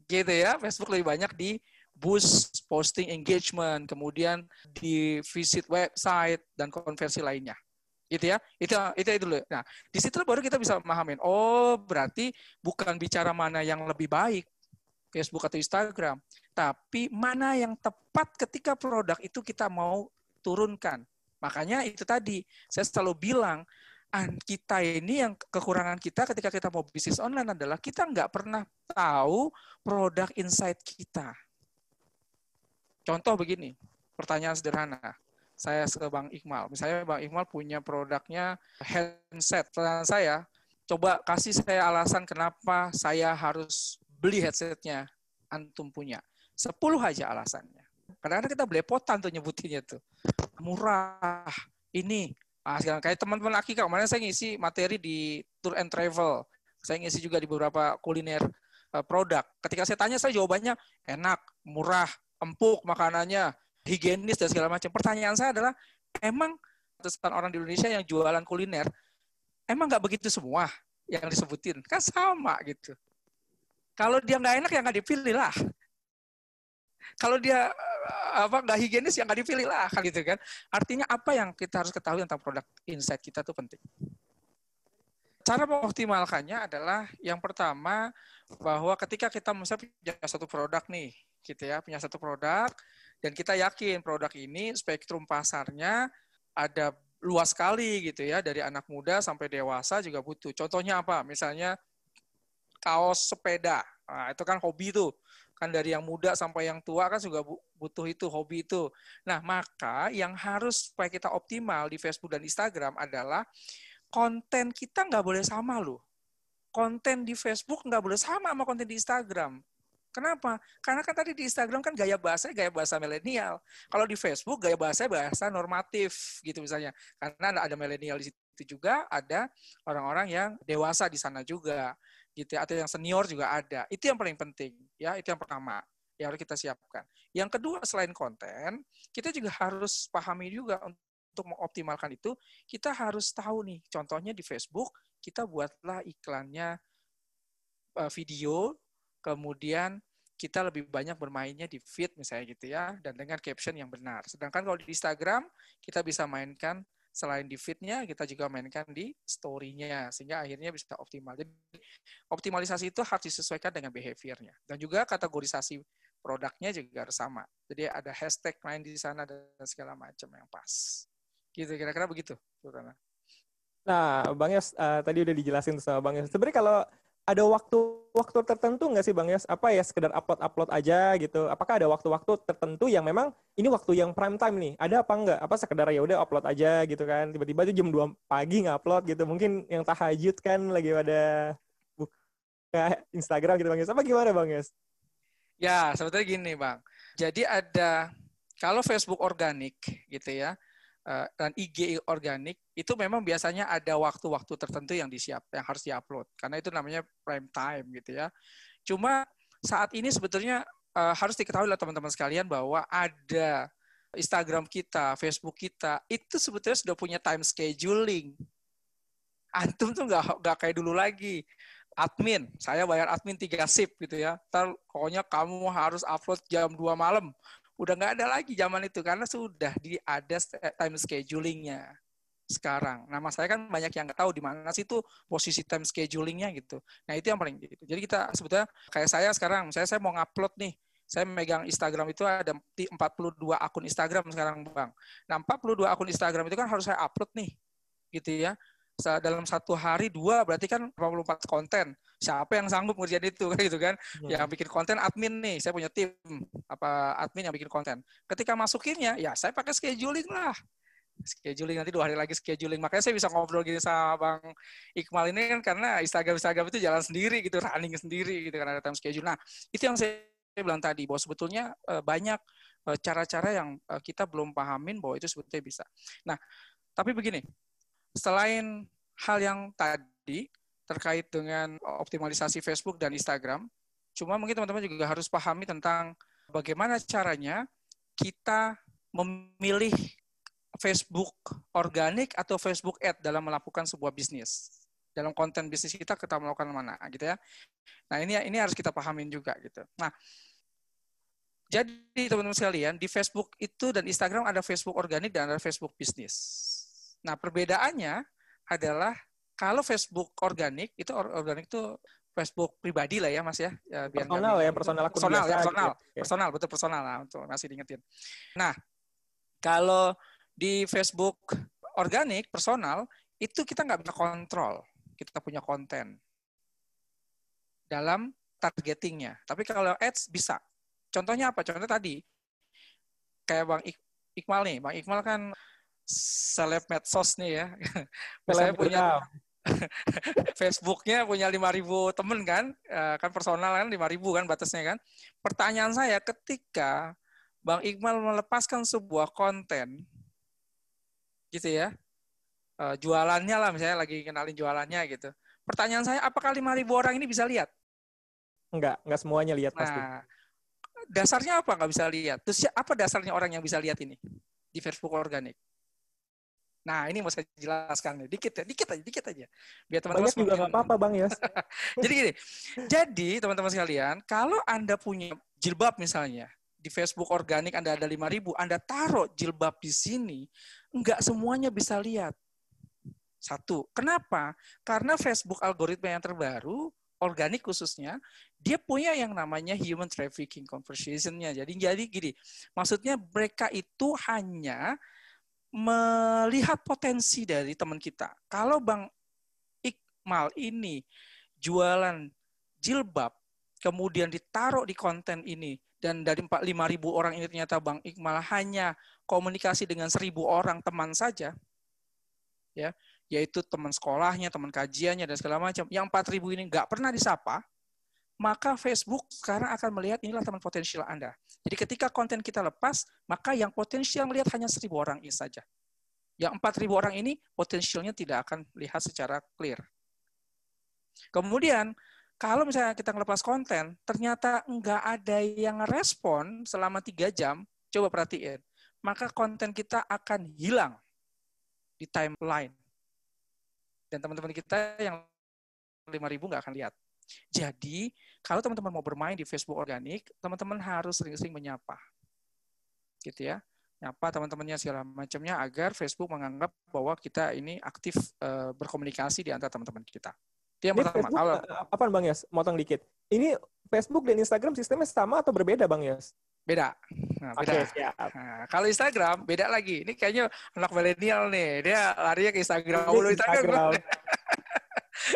Gitu ya, Facebook lebih banyak di boost posting engagement, kemudian di visit website dan konversi lainnya gitu ya itu itu itu dulu nah di situ baru kita bisa memahamin oh berarti bukan bicara mana yang lebih baik Facebook atau Instagram tapi mana yang tepat ketika produk itu kita mau turunkan. Makanya itu tadi saya selalu bilang kita ini yang kekurangan kita ketika kita mau bisnis online adalah kita nggak pernah tahu produk insight kita. Contoh begini, pertanyaan sederhana. Saya ke Bang Iqmal. Misalnya Bang Iqmal punya produknya headset. Pertanyaan saya, coba kasih saya alasan kenapa saya harus beli headsetnya antum punya. Sepuluh aja alasannya. Kadang-kadang kita belepotan tuh nyebutinnya tuh. Murah, ini. Ah, sekarang kayak teman-teman Akika, kemarin saya ngisi materi di Tour and Travel. Saya ngisi juga di beberapa kuliner uh, produk. Ketika saya tanya, saya jawabannya enak, murah, empuk makanannya, higienis, dan segala macam. Pertanyaan saya adalah, emang ratusan orang di Indonesia yang jualan kuliner, emang nggak begitu semua yang disebutin? Kan sama gitu. Kalau dia nggak enak, ya nggak dipilih lah kalau dia eh, apa nggak higienis ya nggak dipilih lah kan gitu kan. Artinya apa yang kita harus ketahui tentang produk insight kita itu penting. Cara mengoptimalkannya adalah yang pertama bahwa ketika kita misalnya punya satu produk nih gitu ya punya satu produk dan kita yakin produk ini spektrum pasarnya ada luas sekali gitu ya dari anak muda sampai dewasa juga butuh. Contohnya apa? Misalnya kaos sepeda. Nah, itu kan hobi tuh kan dari yang muda sampai yang tua kan juga butuh itu hobi itu. Nah maka yang harus supaya kita optimal di Facebook dan Instagram adalah konten kita nggak boleh sama loh. Konten di Facebook nggak boleh sama sama konten di Instagram. Kenapa? Karena kan tadi di Instagram kan gaya bahasa gaya bahasa milenial. Kalau di Facebook gaya bahasa bahasa normatif gitu misalnya. Karena ada milenial di situ juga, ada orang-orang yang dewasa di sana juga gitu ya, atau yang senior juga ada. Itu yang paling penting, ya. Itu yang pertama yang harus kita siapkan. Yang kedua selain konten, kita juga harus pahami juga untuk mengoptimalkan itu, kita harus tahu nih, contohnya di Facebook, kita buatlah iklannya uh, video, kemudian kita lebih banyak bermainnya di feed misalnya gitu ya, dan dengan caption yang benar. Sedangkan kalau di Instagram, kita bisa mainkan selain di feed-nya, kita juga mainkan di story-nya, sehingga akhirnya bisa optimal. Jadi optimalisasi itu harus disesuaikan dengan behavior-nya. Dan juga kategorisasi produknya juga harus sama. Jadi ada hashtag lain di sana dan segala macam yang pas. Gitu, kira-kira begitu. Nah, Bang Yos, uh, tadi udah dijelasin sama Bang Yos. Sebenarnya kalau ada waktu-waktu tertentu nggak sih Bang Yos? Apa ya sekedar upload-upload aja gitu? Apakah ada waktu-waktu tertentu yang memang ini waktu yang prime time nih? Ada apa enggak? Apa sekedar ya udah upload aja gitu kan? Tiba-tiba tuh jam 2 pagi nggak-upload gitu. Mungkin yang tahajud kan lagi pada buka Instagram gitu Bang Yos. Apa gimana Bang Yos? Ya, sebetulnya gini Bang. Jadi ada kalau Facebook organik gitu ya, Eh, dan IG organik itu memang biasanya ada waktu-waktu tertentu yang disiap yang harus diupload karena itu namanya prime time gitu ya. Cuma saat ini sebetulnya uh, harus diketahui oleh teman-teman sekalian bahwa ada Instagram kita, Facebook kita itu sebetulnya sudah punya time scheduling. Antum tuh nggak nggak kayak dulu lagi admin, saya bayar admin tiga sip gitu ya. Ntar pokoknya kamu harus upload jam 2 malam udah nggak ada lagi zaman itu karena sudah di ada time schedulingnya sekarang. Nama saya kan banyak yang nggak tahu di mana sih itu posisi time schedulingnya gitu. Nah itu yang paling gitu. Jadi kita sebetulnya kayak saya sekarang, saya saya mau ngupload nih, saya megang Instagram itu ada 42 akun Instagram sekarang bang. Nah 42 akun Instagram itu kan harus saya upload nih, gitu ya dalam satu hari dua berarti kan 84 konten. Siapa yang sanggup ngerjain itu gitu kan? Hmm. Yang bikin konten admin nih, saya punya tim apa admin yang bikin konten. Ketika masukinnya ya saya pakai scheduling lah. Scheduling nanti dua hari lagi scheduling. Makanya saya bisa ngobrol gini sama Bang Iqmal ini kan karena Instagram Instagram itu jalan sendiri gitu, running sendiri gitu kan ada time schedule. Nah, itu yang saya bilang tadi bahwa sebetulnya eh, banyak eh, cara-cara yang eh, kita belum pahamin bahwa itu sebetulnya bisa. Nah, tapi begini, selain hal yang tadi terkait dengan optimalisasi Facebook dan Instagram, cuma mungkin teman-teman juga harus pahami tentang bagaimana caranya kita memilih Facebook organik atau Facebook ad dalam melakukan sebuah bisnis. Dalam konten bisnis kita kita melakukan mana gitu ya. Nah, ini ini harus kita pahamin juga gitu. Nah, jadi teman-teman sekalian, di Facebook itu dan Instagram ada Facebook organik dan ada Facebook bisnis. Nah, perbedaannya adalah kalau Facebook organik itu organik itu Facebook pribadi lah ya Mas ya. ya biar personal ya, personal akun personal ya, personal. Gitu. Personal, betul personal lah untuk masih diingetin. Nah, kalau di Facebook organik personal itu kita nggak bisa kontrol kita punya konten dalam targetingnya. Tapi kalau ads bisa. Contohnya apa? Contohnya tadi kayak Bang Iqmal nih. Bang Iqmal kan seleb medsos nih ya. Saya punya Facebooknya punya 5.000 temen kan, eh, kan personal kan 5.000 kan batasnya kan. Pertanyaan saya ketika Bang Iqbal melepaskan sebuah konten, gitu ya, eh, jualannya lah misalnya lagi kenalin jualannya gitu. Pertanyaan saya, apakah 5.000 orang ini bisa lihat? Enggak, enggak semuanya lihat pasti. Nah, dasarnya apa nggak bisa lihat? Terus apa dasarnya orang yang bisa lihat ini di Facebook organik? Nah, ini mau saya jelaskan nih. Dikit ya, dikit aja, dikit aja. Biar teman-teman juga nggak apa-apa, Bang ya. jadi gini, jadi teman-teman sekalian, kalau Anda punya jilbab misalnya, di Facebook organik Anda ada 5000, Anda taruh jilbab di sini, nggak semuanya bisa lihat. Satu, kenapa? Karena Facebook algoritma yang terbaru, organik khususnya, dia punya yang namanya human trafficking conversation-nya. Jadi jadi gini, maksudnya mereka itu hanya melihat potensi dari teman kita. Kalau Bang Iqmal ini jualan jilbab, kemudian ditaruh di konten ini, dan dari 4 5 ribu orang ini ternyata Bang Iqmal hanya komunikasi dengan seribu orang teman saja, ya, yaitu teman sekolahnya, teman kajiannya, dan segala macam. Yang 4 ribu ini nggak pernah disapa, maka Facebook sekarang akan melihat inilah teman potensial Anda. Jadi ketika konten kita lepas, maka yang potensial melihat hanya seribu orang ini saja. Yang empat ribu orang ini potensialnya tidak akan lihat secara clear. Kemudian, kalau misalnya kita ngelepas konten, ternyata nggak ada yang respon selama tiga jam, coba perhatiin, maka konten kita akan hilang di timeline. Dan teman-teman kita yang lima ribu nggak akan lihat. Jadi, kalau teman-teman mau bermain di Facebook organik, teman-teman harus sering-sering menyapa. Gitu ya. Nyapa teman-temannya segala macamnya agar Facebook menganggap bahwa kita ini aktif uh, berkomunikasi di antara teman-teman kita. Itu yang pertama. Facebook, kalau eh, apa Bang Yas? Motong dikit. Ini Facebook dan Instagram sistemnya sama atau berbeda Bang Yas? Beda. Nah, beda. Okay, Nah, kalau Instagram beda lagi. Ini kayaknya anak milenial nih. Dia larinya ke Instagram. Instagram. Instagram.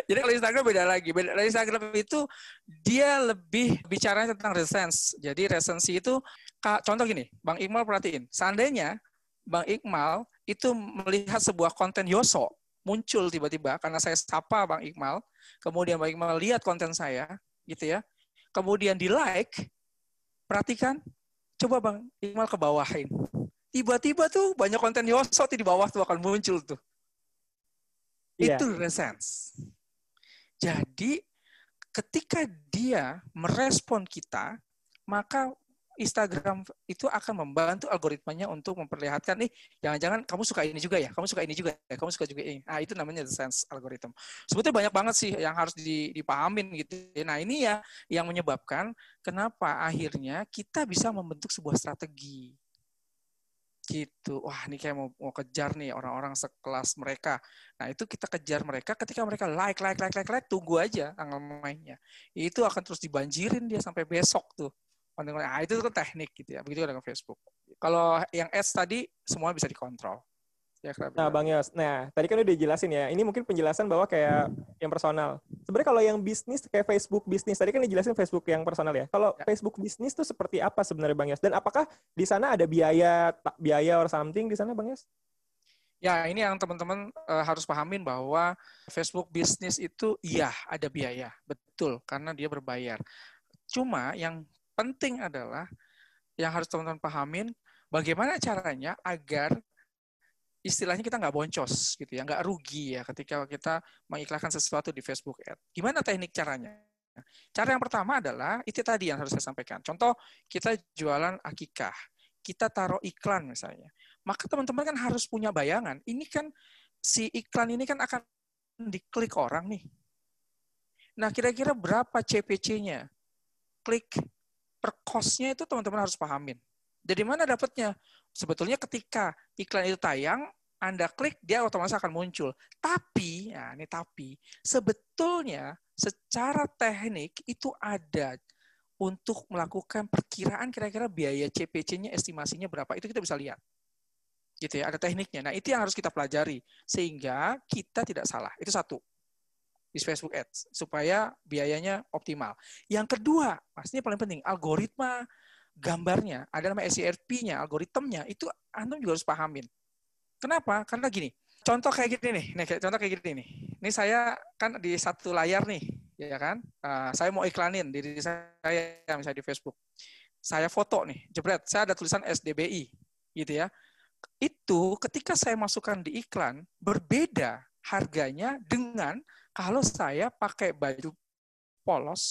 Jadi kalau Instagram beda lagi. Beda Instagram itu dia lebih bicara tentang resensi. Jadi resensi itu contoh gini, Bang Iqmal perhatiin. Seandainya Bang Iqmal itu melihat sebuah konten Yoso muncul tiba-tiba karena saya sapa Bang Iqmal, kemudian Bang Iqmal lihat konten saya, gitu ya. Kemudian di like, perhatikan Coba Bang Iqmal ke bawahin. Tiba-tiba tuh banyak konten Yoso di bawah tuh akan muncul tuh. Yeah. Itu resens. Jadi ketika dia merespon kita, maka Instagram itu akan membantu algoritmanya untuk memperlihatkan nih jangan-jangan kamu suka ini juga ya, kamu suka ini juga ya, kamu suka juga ini. Ah itu namanya the sense algorithm. Sebetulnya banyak banget sih yang harus dipahamin gitu. Nah ini ya yang menyebabkan kenapa akhirnya kita bisa membentuk sebuah strategi gitu. Wah, ini kayak mau, mau kejar nih orang-orang sekelas mereka. Nah, itu kita kejar mereka ketika mereka like, like, like, like, like, tunggu aja tanggal mainnya. Itu akan terus dibanjirin dia sampai besok tuh. Nah, itu kan teknik gitu ya. Begitu dengan Facebook. Kalau yang ads tadi semua bisa dikontrol. Ya, nah, Bang Yos. Nah, tadi kan udah dijelasin ya. Ini mungkin penjelasan bahwa kayak yang personal. Sebenarnya kalau yang bisnis kayak Facebook bisnis tadi kan dijelasin Facebook yang personal ya. Kalau ya. Facebook bisnis tuh seperti apa sebenarnya Bang Yos? Dan apakah di sana ada biaya biaya or something di sana Bang Yos? Ya, ini yang teman-teman uh, harus pahamin bahwa Facebook bisnis itu iya ada biaya, betul, karena dia berbayar. Cuma yang penting adalah yang harus teman-teman pahamin bagaimana caranya agar istilahnya kita nggak boncos gitu ya, nggak rugi ya ketika kita mengiklankan sesuatu di Facebook Ad. Gimana teknik caranya? Cara yang pertama adalah itu tadi yang harus saya sampaikan. Contoh kita jualan akikah, kita taruh iklan misalnya, maka teman-teman kan harus punya bayangan. Ini kan si iklan ini kan akan diklik orang nih. Nah kira-kira berapa CPC-nya? Klik per cost-nya itu teman-teman harus pahamin. Jadi mana dapatnya? Sebetulnya ketika iklan itu tayang, Anda klik, dia otomatis akan muncul. Tapi, ya ini tapi, sebetulnya secara teknik itu ada untuk melakukan perkiraan kira-kira biaya CPC-nya estimasinya berapa. Itu kita bisa lihat. Gitu ya, ada tekniknya. Nah, itu yang harus kita pelajari sehingga kita tidak salah. Itu satu di Facebook Ads supaya biayanya optimal. Yang kedua, pastinya paling penting, algoritma gambarnya, ada nama SERP-nya, algoritmnya, itu Anda juga harus pahamin. Kenapa? Karena gini, contoh kayak gini nih, nih contoh kayak gini nih. Ini saya kan di satu layar nih, ya kan? Uh, saya mau iklanin diri saya misalnya di Facebook. Saya foto nih, jebret, saya ada tulisan SDBI, gitu ya. Itu ketika saya masukkan di iklan, berbeda harganya dengan kalau saya pakai baju polos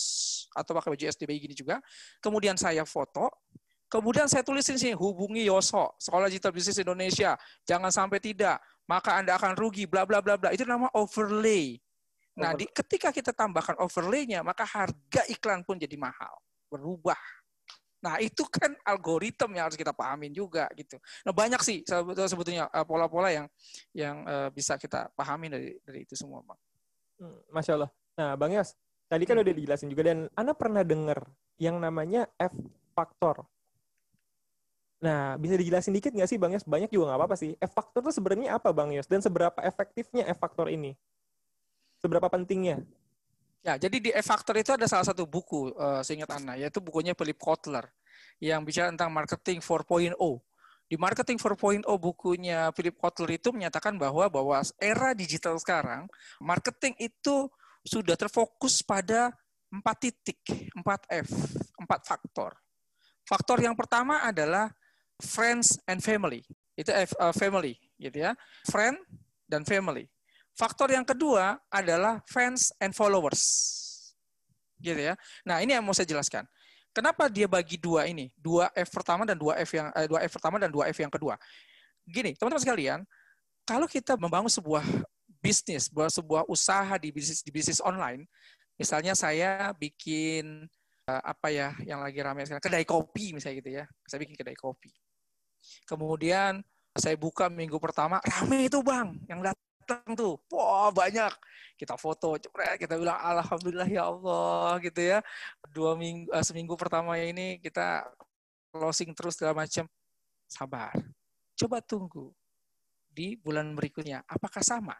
atau pakai baju SDBI gini juga, kemudian saya foto, kemudian saya tulisin sini hubungi Yoso, Sekolah Digital Bisnis Indonesia, jangan sampai tidak, maka Anda akan rugi, bla bla bla bla. Itu nama overlay. Nah, di, ketika kita tambahkan overlay-nya, maka harga iklan pun jadi mahal, berubah. Nah, itu kan algoritma yang harus kita pahamin juga gitu. Nah, banyak sih sebetulnya eh, pola-pola yang yang uh, bisa kita pahami dari dari itu semua, Bang. Hmm, Masya Allah. Nah, Bang Yos, tadi kan udah dijelasin juga dan Anda pernah dengar yang namanya F faktor. Nah, bisa dijelasin dikit nggak sih Bang Yos? Banyak juga nggak apa-apa sih. F faktor itu sebenarnya apa Bang Yos? Dan seberapa efektifnya F faktor ini? Seberapa pentingnya? Ya, jadi di F Factor itu ada salah satu buku, uh, seingat Anda, yaitu bukunya Philip Kotler, yang bicara tentang marketing 4.0. Di Marketing 4.0 bukunya Philip Kotler itu menyatakan bahwa bahwa era digital sekarang marketing itu sudah terfokus pada empat titik, empat F, empat faktor. Faktor yang pertama adalah friends and family. Itu F, uh, family, gitu ya. Friend dan family. Faktor yang kedua adalah fans and followers. Gitu ya. Nah, ini yang mau saya jelaskan. Kenapa dia bagi dua ini? Dua F pertama dan dua F yang eh, dua F pertama dan dua F yang kedua. Gini, teman-teman sekalian, kalau kita membangun sebuah bisnis, sebuah usaha di bisnis di bisnis online, Misalnya saya bikin apa ya yang lagi ramai sekarang kedai kopi misalnya gitu ya. Saya bikin kedai kopi. Kemudian saya buka minggu pertama rame itu bang yang datang tuh, wah banyak. Kita foto, cepet kita bilang alhamdulillah ya Allah gitu ya. Dua minggu uh, seminggu pertama ini kita closing terus segala macam. Sabar. Coba tunggu di bulan berikutnya. Apakah sama?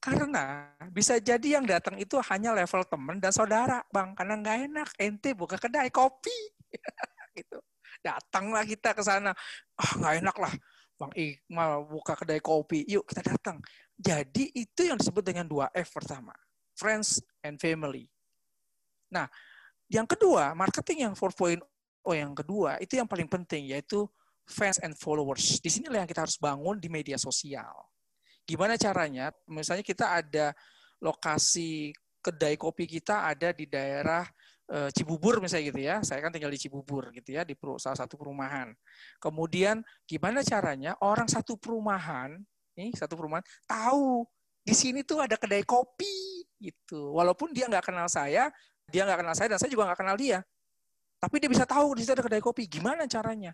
Karena bisa jadi yang datang itu hanya level teman dan saudara, bang. Karena nggak enak, ente buka kedai kopi, gitu. Datanglah kita ke sana, ah nggak enak lah, bang Iqmal buka kedai kopi, yuk kita datang. Jadi itu yang disebut dengan dua F pertama, friends and family. Nah, yang kedua, marketing yang 4.0 yang kedua itu yang paling penting yaitu fans and followers. Di sinilah yang kita harus bangun di media sosial Gimana caranya? Misalnya kita ada lokasi kedai kopi kita ada di daerah Cibubur misalnya gitu ya. Saya kan tinggal di Cibubur gitu ya di salah satu perumahan. Kemudian gimana caranya orang satu perumahan, nih satu perumahan tahu di sini tuh ada kedai kopi gitu. Walaupun dia nggak kenal saya, dia nggak kenal saya dan saya juga nggak kenal dia. Tapi dia bisa tahu di situ ada kedai kopi. Gimana caranya?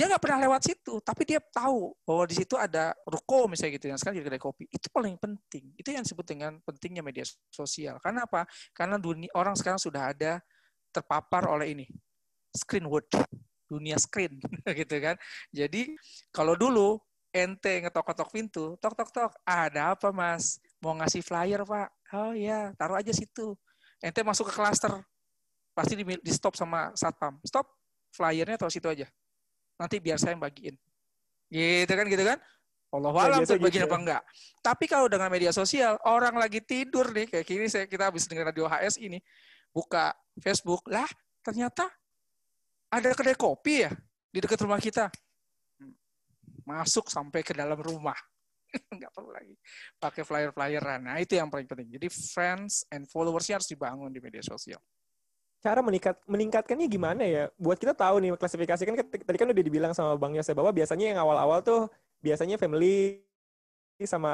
Dia nggak pernah lewat situ, tapi dia tahu bahwa di situ ada ruko misalnya gitu yang sekarang jadi kopi. Itu paling penting. Itu yang disebut dengan pentingnya media sosial. Karena apa? Karena dunia orang sekarang sudah ada terpapar oleh ini screen world, dunia screen gitu kan. Jadi kalau dulu ente ngetok-ngetok pintu, tok tok tok, ada apa mas? Mau ngasih flyer pak? Oh ya, taruh aja situ. Ente masuk ke klaster, pasti di, di stop sama satpam. Stop, flyernya taruh situ aja nanti biar saya yang bagiin. Gitu kan, gitu kan? Allah alam tuh bagiin gitu. apa enggak. Tapi kalau dengan media sosial, orang lagi tidur nih, kayak gini saya kita habis dengar radio HS ini, buka Facebook, lah ternyata ada kedai kopi ya di dekat rumah kita. Masuk sampai ke dalam rumah. Enggak perlu lagi pakai flyer-flyeran. Nah, itu yang paling penting. Jadi friends and followersnya harus dibangun di media sosial cara meningkat meningkatkannya gimana ya? Buat kita tahu nih klasifikasi kan tadi kan udah dibilang sama Bang Yose bahwa biasanya yang awal-awal tuh biasanya family sama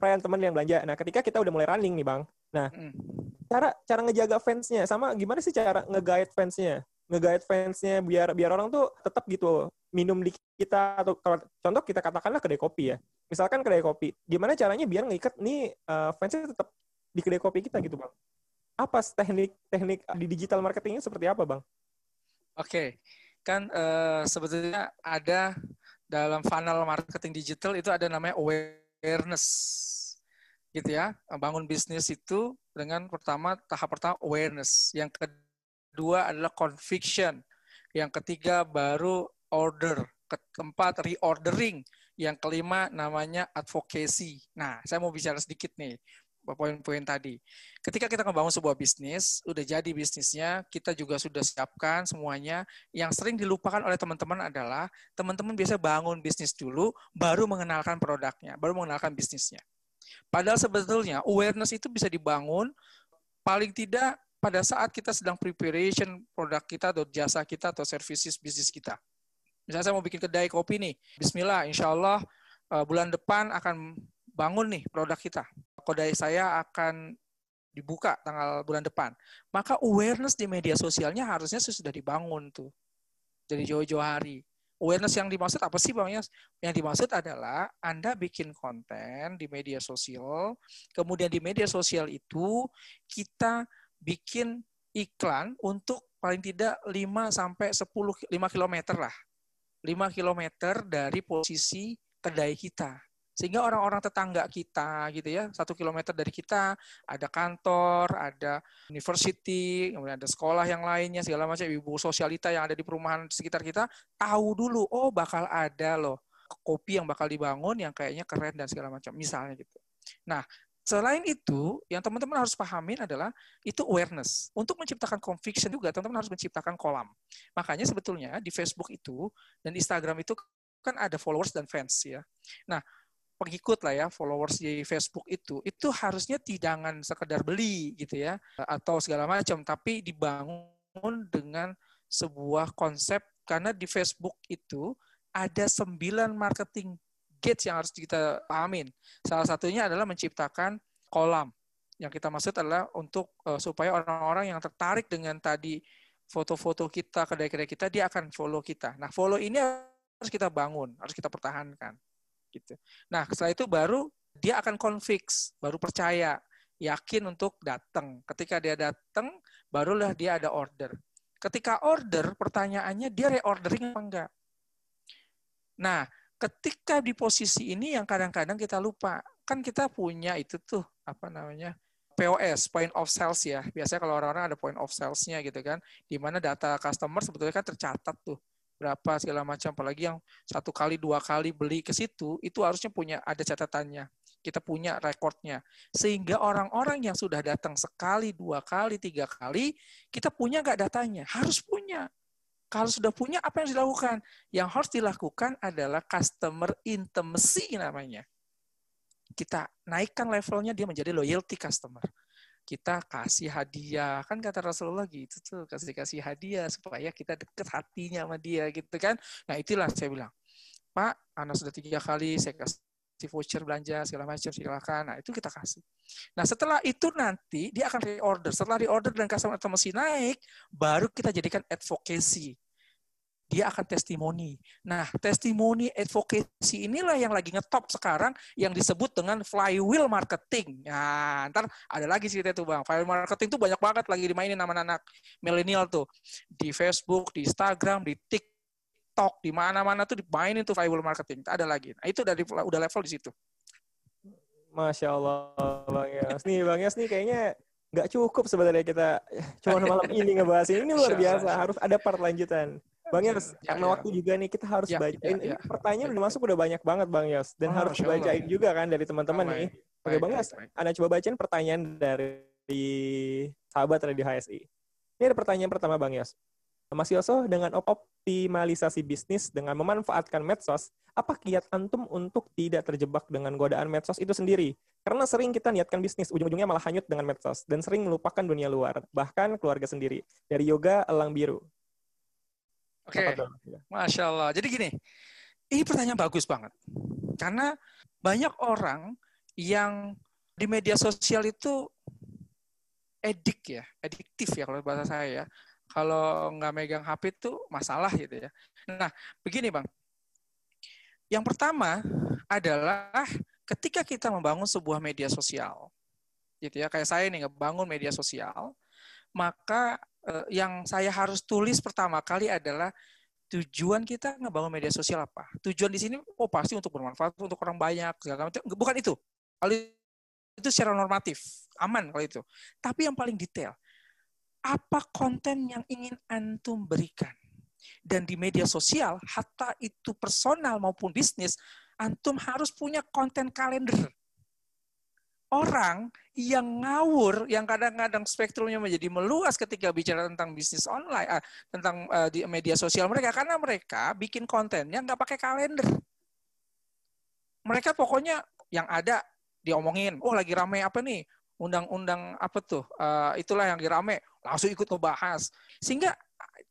friend teman yang belanja. Nah, ketika kita udah mulai running nih, Bang. Nah, mm. cara cara ngejaga fansnya sama gimana sih cara nge-guide fansnya? Nge-guide fansnya biar biar orang tuh tetap gitu minum di kita atau kalau contoh kita katakanlah kedai kopi ya. Misalkan kedai kopi, gimana caranya biar ngikat nih uh, fansnya tetap di kedai kopi kita gitu, Bang? Apa teknik-teknik di digital marketingnya seperti apa, Bang? Oke, okay. kan uh, sebetulnya ada dalam funnel marketing digital itu ada namanya awareness, gitu ya. Bangun bisnis itu dengan pertama tahap pertama awareness, yang kedua adalah conviction, yang ketiga baru order, keempat reordering, yang kelima namanya advocacy. Nah, saya mau bicara sedikit nih poin-poin tadi. Ketika kita membangun sebuah bisnis, udah jadi bisnisnya, kita juga sudah siapkan semuanya. Yang sering dilupakan oleh teman-teman adalah teman-teman biasa bangun bisnis dulu, baru mengenalkan produknya, baru mengenalkan bisnisnya. Padahal sebetulnya awareness itu bisa dibangun paling tidak pada saat kita sedang preparation produk kita atau jasa kita atau services bisnis kita. Misalnya saya mau bikin kedai kopi nih, Bismillah, insya Allah eh, bulan depan akan bangun nih produk kita kodai saya akan dibuka tanggal bulan depan. Maka awareness di media sosialnya harusnya sudah dibangun tuh. Dari jauh-jauh hari. Awareness yang dimaksud apa sih Bang? Yang dimaksud adalah Anda bikin konten di media sosial, kemudian di media sosial itu kita bikin iklan untuk paling tidak 5 sampai 10 5 km lah. 5 km dari posisi kedai kita sehingga orang-orang tetangga kita gitu ya satu kilometer dari kita ada kantor ada university kemudian ada sekolah yang lainnya segala macam ibu sosialita yang ada di perumahan sekitar kita tahu dulu oh bakal ada loh kopi yang bakal dibangun yang kayaknya keren dan segala macam misalnya gitu nah Selain itu, yang teman-teman harus pahamin adalah itu awareness. Untuk menciptakan conviction juga, teman-teman harus menciptakan kolam. Makanya sebetulnya di Facebook itu dan Instagram itu kan ada followers dan fans ya. Nah, pengikut lah ya followers di Facebook itu itu harusnya tidak sekedar beli gitu ya atau segala macam tapi dibangun dengan sebuah konsep karena di Facebook itu ada sembilan marketing gates yang harus kita pahamin. Salah satunya adalah menciptakan kolam. Yang kita maksud adalah untuk uh, supaya orang-orang yang tertarik dengan tadi foto-foto kita, kedai-kedai kita, dia akan follow kita. Nah, follow ini harus kita bangun, harus kita pertahankan. Gitu. Nah, setelah itu baru dia akan konfix, baru percaya, yakin untuk datang. Ketika dia datang, barulah dia ada order. Ketika order, pertanyaannya dia reordering apa enggak? Nah, ketika di posisi ini yang kadang-kadang kita lupa, kan kita punya itu tuh apa namanya POS, point of sales ya. Biasanya kalau orang-orang ada point of sales-nya gitu kan, di mana data customer sebetulnya kan tercatat tuh berapa segala macam apalagi yang satu kali dua kali beli ke situ itu harusnya punya ada catatannya. Kita punya rekornya. Sehingga orang-orang yang sudah datang sekali dua kali tiga kali kita punya nggak datanya? Harus punya. Kalau sudah punya apa yang harus dilakukan? Yang harus dilakukan adalah customer intimacy namanya. Kita naikkan levelnya dia menjadi loyalty customer kita kasih hadiah. Kan kata Rasulullah gitu tuh kasih kasih hadiah supaya kita deket hatinya sama dia gitu kan. Nah itulah saya bilang Pak anak sudah tiga kali saya kasih voucher belanja segala macam silakan. Nah itu kita kasih. Nah setelah itu nanti dia akan reorder. Setelah reorder dan customer masih naik baru kita jadikan advocacy dia akan testimoni. Nah, testimoni advocacy inilah yang lagi ngetop sekarang yang disebut dengan flywheel marketing. Nah, ntar ada lagi cerita itu Bang. Flywheel marketing itu banyak banget lagi dimainin sama anak milenial tuh. Di Facebook, di Instagram, di TikTok, di mana-mana tuh dimainin tuh flywheel marketing. Ada lagi. Nah, itu dari udah level di situ. Masya Allah, Bang Yas. Nih, Bang Yas nih kayaknya nggak cukup sebenarnya kita cuma malam ini ngebahas ini. Ini luar biasa. Harus ada part lanjutan. Bang Yos, ya, karena ya. waktu juga nih kita harus ya, bacain. Ya, ya. Pertanyaan udah masuk udah banyak banget Bang Yos dan oh, harus bacain juga kan dari teman-teman nih. Oke Bang Yos, Anda coba bacain pertanyaan dari sahabat Radio HSI. Ini ada pertanyaan pertama Bang Yos. Mas Yoso, dengan optimalisasi bisnis dengan memanfaatkan medsos, apa kiat antum untuk tidak terjebak dengan godaan medsos itu sendiri? Karena sering kita niatkan bisnis, ujung-ujungnya malah hanyut dengan medsos, dan sering melupakan dunia luar, bahkan keluarga sendiri. Dari Yoga Elang Biru. Oke, okay. masya Allah. Jadi gini, ini pertanyaan bagus banget karena banyak orang yang di media sosial itu edik ya, ediktif ya kalau bahasa saya ya. Kalau nggak megang HP itu masalah gitu ya. Nah, begini bang, yang pertama adalah ketika kita membangun sebuah media sosial, gitu ya, kayak saya nih ngebangun media sosial, maka uh, yang saya harus tulis pertama kali adalah tujuan kita ngebangun media sosial apa? Tujuan di sini oh pasti untuk bermanfaat untuk orang banyak segala macam. Bukan itu. Kalau itu secara normatif, aman kalau itu. Tapi yang paling detail, apa konten yang ingin antum berikan? Dan di media sosial, hatta itu personal maupun bisnis, antum harus punya konten kalender orang yang ngawur, yang kadang-kadang spektrumnya menjadi meluas ketika bicara tentang bisnis online, uh, tentang uh, di media sosial mereka, karena mereka bikin kontennya nggak pakai kalender. Mereka pokoknya yang ada diomongin, oh lagi rame apa nih, undang-undang apa tuh, uh, itulah yang lagi rame, langsung ikut ngebahas. Sehingga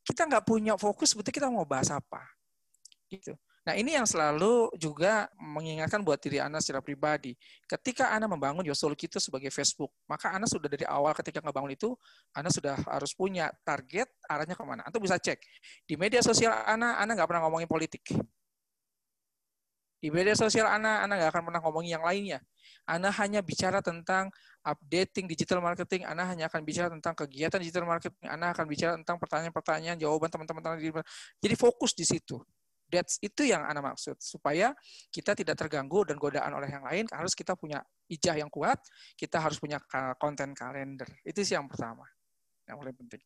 kita nggak punya fokus, sebetulnya kita mau bahas apa. Gitu. Nah, ini yang selalu juga mengingatkan buat diri Anda secara pribadi. Ketika Anda membangun Yosol itu sebagai Facebook, maka Anda sudah dari awal ketika ngebangun itu, Anda sudah harus punya target arahnya ke mana. Anda bisa cek. Di media sosial Anda, Anda nggak pernah ngomongin politik. Di media sosial Anda, Anda nggak akan pernah ngomongin yang lainnya. Anda hanya bicara tentang updating digital marketing, Anda hanya akan bicara tentang kegiatan digital marketing, Anda akan bicara tentang pertanyaan-pertanyaan, jawaban teman-teman. Jadi fokus di situ. That's itu yang Anda maksud. Supaya kita tidak terganggu dan godaan oleh yang lain, harus kita punya ijah yang kuat, kita harus punya konten kalender. Itu sih yang pertama. Yang paling penting.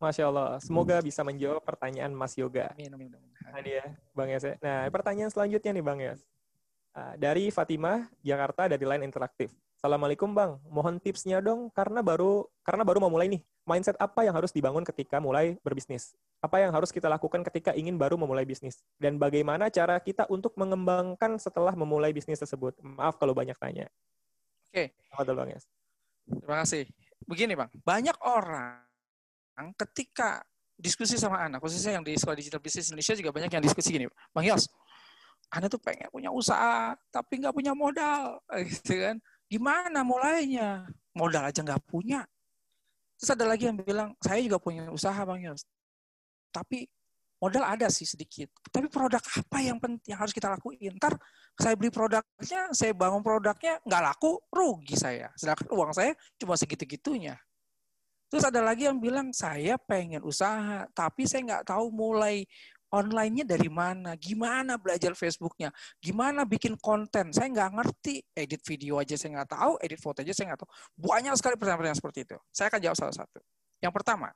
Masya Allah. Semoga bisa menjawab pertanyaan Mas Yoga. Amin, amin, amin. Nah, dia, Bang Yas. Nah, pertanyaan selanjutnya nih Bang Yas. Ah, dari Fatimah, Jakarta, dari Line Interaktif. Assalamualaikum Bang, mohon tipsnya dong karena baru karena baru mau mulai nih. Mindset apa yang harus dibangun ketika mulai berbisnis? Apa yang harus kita lakukan ketika ingin baru memulai bisnis? Dan bagaimana cara kita untuk mengembangkan setelah memulai bisnis tersebut? Maaf kalau banyak tanya. Oke. Okay. Bang Yes. Terima kasih. Begini Bang, banyak orang ketika diskusi sama anak, khususnya yang di Sekolah Digital Business Indonesia juga banyak yang diskusi gini, Bang Yos, Anda tuh pengen punya usaha, tapi nggak punya modal, gitu kan? Gimana mulainya? Modal aja nggak punya. Terus ada lagi yang bilang, saya juga punya usaha Bang Yos. Tapi modal ada sih sedikit. Tapi produk apa yang penting yang harus kita lakuin? Ntar saya beli produknya, saya bangun produknya, nggak laku, rugi saya. Sedangkan uang saya cuma segitu-gitunya. Terus ada lagi yang bilang, saya pengen usaha, tapi saya nggak tahu mulai online-nya dari mana, gimana belajar Facebooknya, gimana bikin konten, saya nggak ngerti, edit video aja saya nggak tahu, edit foto aja saya nggak tahu. Banyak sekali pertanyaan-pertanyaan seperti itu. Saya akan jawab salah satu. Yang pertama,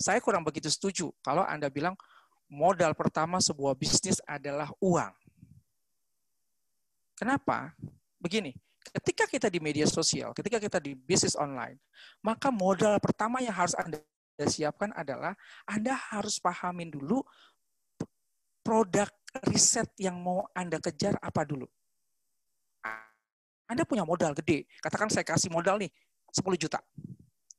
saya kurang begitu setuju kalau Anda bilang modal pertama sebuah bisnis adalah uang. Kenapa? Begini, ketika kita di media sosial, ketika kita di bisnis online, maka modal pertama yang harus Anda siapkan adalah Anda harus pahamin dulu produk riset yang mau Anda kejar apa dulu? Anda punya modal gede. Katakan saya kasih modal nih 10 juta.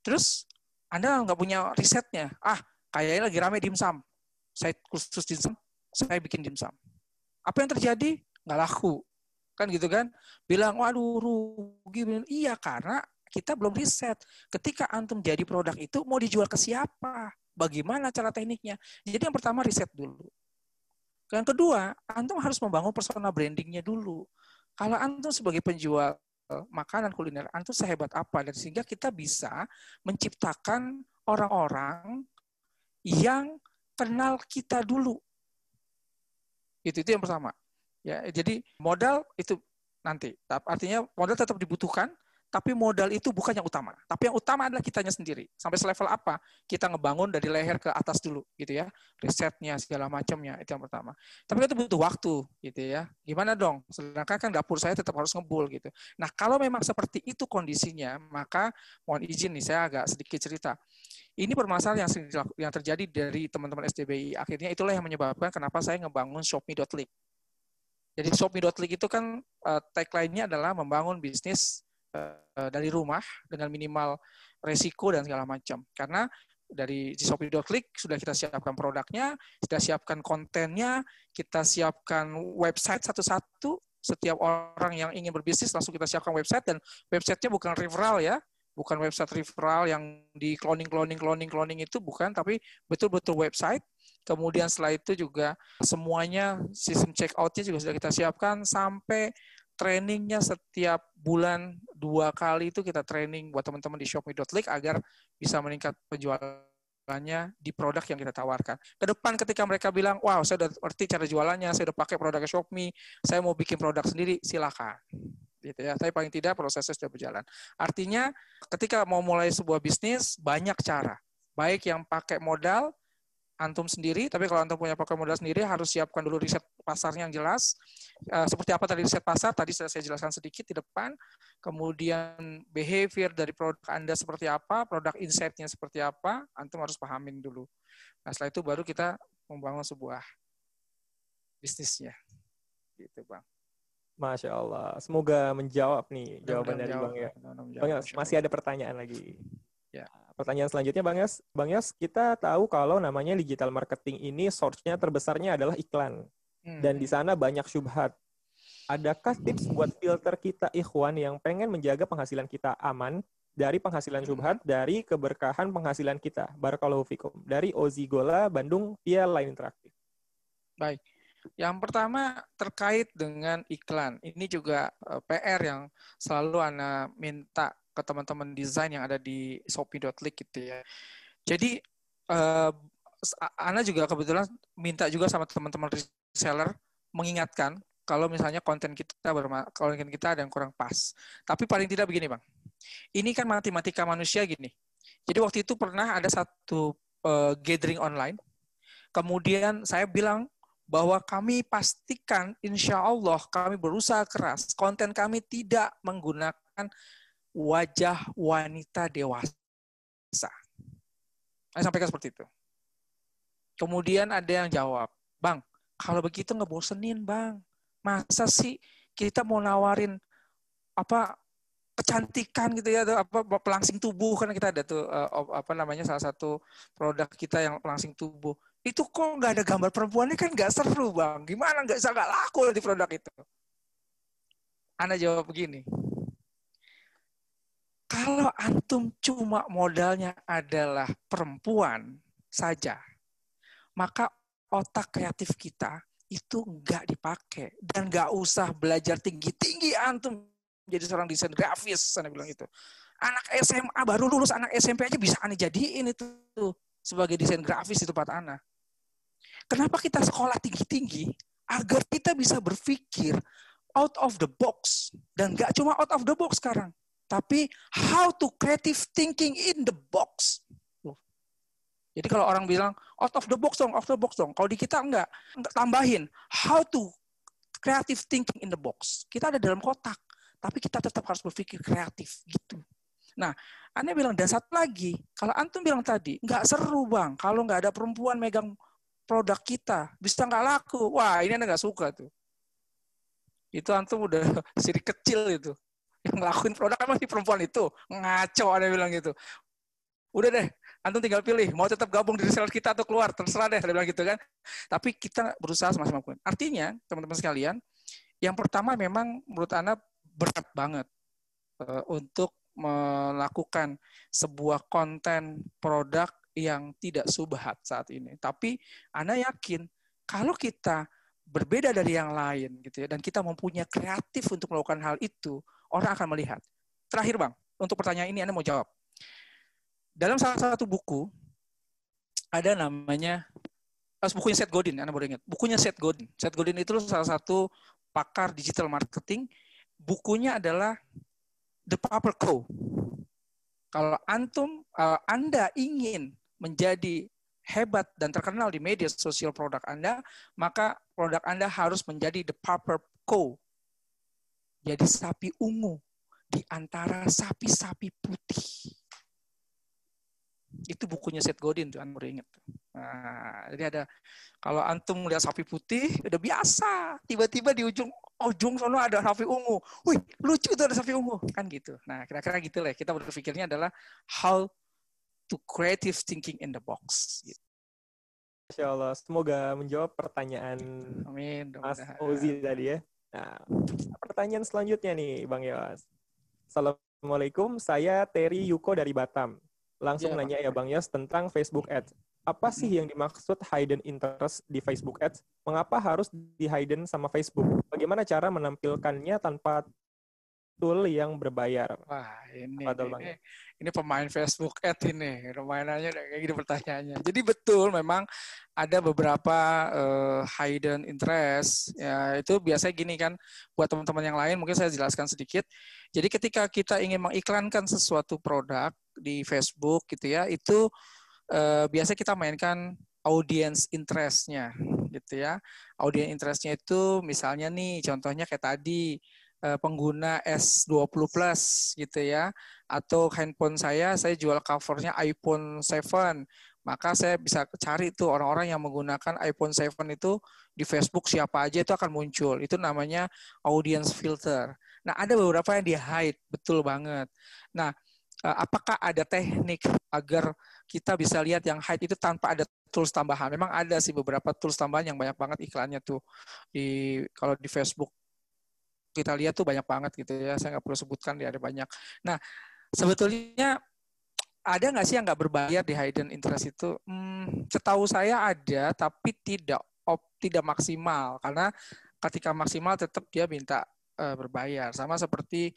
Terus Anda nggak punya risetnya. Ah, kayaknya lagi rame dimsum. Saya khusus dimsum, saya bikin dimsum. Apa yang terjadi? Nggak laku. Kan gitu kan? Bilang, waduh rugi. Iya, karena kita belum riset. Ketika antum jadi produk itu, mau dijual ke siapa? Bagaimana cara tekniknya? Jadi yang pertama riset dulu. Yang kedua, antum harus membangun persona brandingnya dulu. Kalau antum sebagai penjual eh, makanan kuliner, antum sehebat apa dan sehingga kita bisa menciptakan orang-orang yang kenal kita dulu. Itu itu yang pertama. Ya, jadi modal itu nanti. Artinya modal tetap dibutuhkan, tapi modal itu bukan yang utama. Tapi yang utama adalah kitanya sendiri. Sampai selevel apa? Kita ngebangun dari leher ke atas dulu, gitu ya. Risetnya, segala macamnya, itu yang pertama. Tapi itu butuh waktu, gitu ya. Gimana dong? Sedangkan kan dapur saya tetap harus ngebul, gitu. Nah, kalau memang seperti itu kondisinya, maka mohon izin nih, saya agak sedikit cerita. Ini permasalahan yang, yang terjadi dari teman-teman SDBI. Akhirnya itulah yang menyebabkan kenapa saya ngebangun Shopme.link. Jadi Shopme.link itu kan uh, tagline-nya adalah membangun bisnis Eh, dari rumah dengan minimal resiko dan segala macam. Karena dari Shopee.click sudah kita siapkan produknya, sudah siapkan kontennya, kita siapkan website satu-satu. Setiap orang yang ingin berbisnis langsung kita siapkan website dan websitenya bukan referral ya, bukan website referral yang di cloning cloning cloning cloning itu bukan, tapi betul-betul website. Kemudian setelah itu juga semuanya sistem check outnya juga sudah kita siapkan sampai trainingnya setiap bulan dua kali itu kita training buat teman-teman di shopme.link agar bisa meningkat penjualannya di produk yang kita tawarkan. Ke depan ketika mereka bilang, wow saya udah ngerti cara jualannya, saya udah pakai produknya Shopme, saya mau bikin produk sendiri, silakan. Gitu ya. Tapi paling tidak prosesnya sudah berjalan. Artinya ketika mau mulai sebuah bisnis, banyak cara. Baik yang pakai modal, antum sendiri, tapi kalau antum punya pakai modal sendiri harus siapkan dulu riset pasarnya yang jelas. Uh, seperti apa tadi riset pasar? Tadi sudah saya jelaskan sedikit di depan. Kemudian behavior dari produk Anda seperti apa, produk insight-nya seperti apa, antum harus pahamin dulu. Nah, setelah itu baru kita membangun sebuah bisnisnya. Gitu, Bang. Masya Allah. Semoga menjawab nih jawaban dari Bang ya. Bang masih ada pertanyaan lagi. Ya. Pertanyaan selanjutnya Bang Yas. Bang Yas, kita tahu kalau namanya digital marketing ini source-nya terbesarnya adalah iklan. Hmm. Dan di sana banyak syubhat. Adakah tips buat filter kita ikhwan yang pengen menjaga penghasilan kita aman dari penghasilan hmm. syubhat, dari keberkahan penghasilan kita? Barakallahu fikum. Dari Ozi Gola, Bandung, via Line Interaktif. Baik. Yang pertama terkait dengan iklan. Ini juga eh, PR yang selalu Ana minta ke teman-teman desain yang ada di shopee.click gitu ya. Jadi uh, Ana juga kebetulan minta juga sama teman-teman reseller mengingatkan kalau misalnya konten kita konten kita ada yang kurang pas. Tapi paling tidak begini, Bang. Ini kan matematika manusia gini. Jadi waktu itu pernah ada satu uh, gathering online. Kemudian saya bilang bahwa kami pastikan insya Allah kami berusaha keras konten kami tidak menggunakan wajah wanita dewasa. Saya sampaikan seperti itu. Kemudian ada yang jawab, Bang, kalau begitu ngebosenin, Bang. Masa sih kita mau nawarin apa kecantikan gitu ya apa pelangsing tubuh kan kita ada tuh uh, apa namanya salah satu produk kita yang pelangsing tubuh itu kok nggak ada gambar perempuannya kan nggak seru bang gimana nggak bisa nggak laku di produk itu Anda jawab begini Kalau antum cuma modalnya adalah perempuan saja, maka otak kreatif kita itu nggak dipakai dan nggak usah belajar tinggi-tinggi antum jadi seorang desain grafis sana bilang itu anak SMA baru lulus anak SMP aja bisa aneh jadiin itu sebagai desain grafis itu Pak Ana. Kenapa kita sekolah tinggi-tinggi? Agar kita bisa berpikir out of the box. Dan nggak cuma out of the box sekarang tapi how to creative thinking in the box. Jadi kalau orang bilang out of the box dong, out of the box dong. Kalau di kita enggak, enggak tambahin how to creative thinking in the box. Kita ada dalam kotak, tapi kita tetap harus berpikir kreatif gitu. Nah, Anda bilang dan satu lagi, kalau antum bilang tadi nggak seru bang, kalau nggak ada perempuan megang produk kita, bisa nggak laku. Wah, ini Anda nggak suka tuh. Itu antum udah sirik kecil itu. Yang ngelakuin produk kan masih perempuan itu. Ngaco Anda bilang gitu. Udah deh, antum tinggal pilih mau tetap gabung di reseller kita atau keluar terserah deh bilang gitu kan tapi kita berusaha semaksimal mungkin artinya teman-teman sekalian yang pertama memang menurut anda berat banget uh, untuk melakukan sebuah konten produk yang tidak subhat saat ini tapi anda yakin kalau kita berbeda dari yang lain gitu ya dan kita mempunyai kreatif untuk melakukan hal itu orang akan melihat terakhir bang untuk pertanyaan ini anda mau jawab dalam salah satu buku ada namanya uh, bukunya Seth Godin, Anda boleh ingat. Bukunya Seth Godin. Seth Godin itu salah satu pakar digital marketing. Bukunya adalah The Paper Co. Kalau antum uh, Anda ingin menjadi hebat dan terkenal di media sosial produk Anda, maka produk Anda harus menjadi the Paper Co. Jadi sapi ungu di antara sapi-sapi putih itu bukunya Seth Godin tuh Anda ingat. Nah, jadi ada kalau antum melihat sapi putih udah biasa, tiba-tiba di ujung ujung sana ada sapi ungu. Wih, lucu tuh ada sapi ungu, kan gitu. Nah, kira-kira gitu lah. Kita berpikirnya adalah how to creative thinking in the box. Gitu. Masya Allah, semoga menjawab pertanyaan Amin. Mas Ozi tadi ya. Nah, pertanyaan selanjutnya nih, Bang Yos. Assalamualaikum, saya Terry Yuko dari Batam. Langsung ya, nanya ya Bang Yos tentang Facebook Ads. Apa sih yang dimaksud hidden interest di Facebook Ads? Mengapa harus di hidden sama Facebook? Bagaimana cara menampilkannya tanpa tool yang berbayar? Wah, ini ini, ini pemain Facebook Ads ini. Permainannya kayak gitu pertanyaannya. Jadi betul memang ada beberapa uh, hidden interest. Ya, itu biasanya gini kan buat teman-teman yang lain mungkin saya jelaskan sedikit. Jadi ketika kita ingin mengiklankan sesuatu produk di Facebook gitu ya, itu uh, biasa kita mainkan audience interest-nya gitu ya. Audience interest-nya itu misalnya nih contohnya kayak tadi pengguna S20 Plus gitu ya atau handphone saya saya jual covernya iPhone 7 maka saya bisa cari tuh orang-orang yang menggunakan iPhone 7 itu di Facebook siapa aja itu akan muncul. Itu namanya audience filter. Nah, ada beberapa yang di hide, betul banget. Nah, Eh, apakah ada teknik agar kita bisa lihat yang hide itu tanpa ada tools tambahan? Memang ada sih beberapa tools tambahan yang banyak banget iklannya tuh di kalau di Facebook kita lihat tuh banyak banget gitu ya. Saya nggak perlu sebutkan dia ada banyak. Nah, sebetulnya ada nggak sih yang nggak berbayar di hidden interest itu? Hmm, setahu saya ada, tapi tidak op, tidak maksimal karena ketika maksimal tetap dia minta uh, berbayar. Sama seperti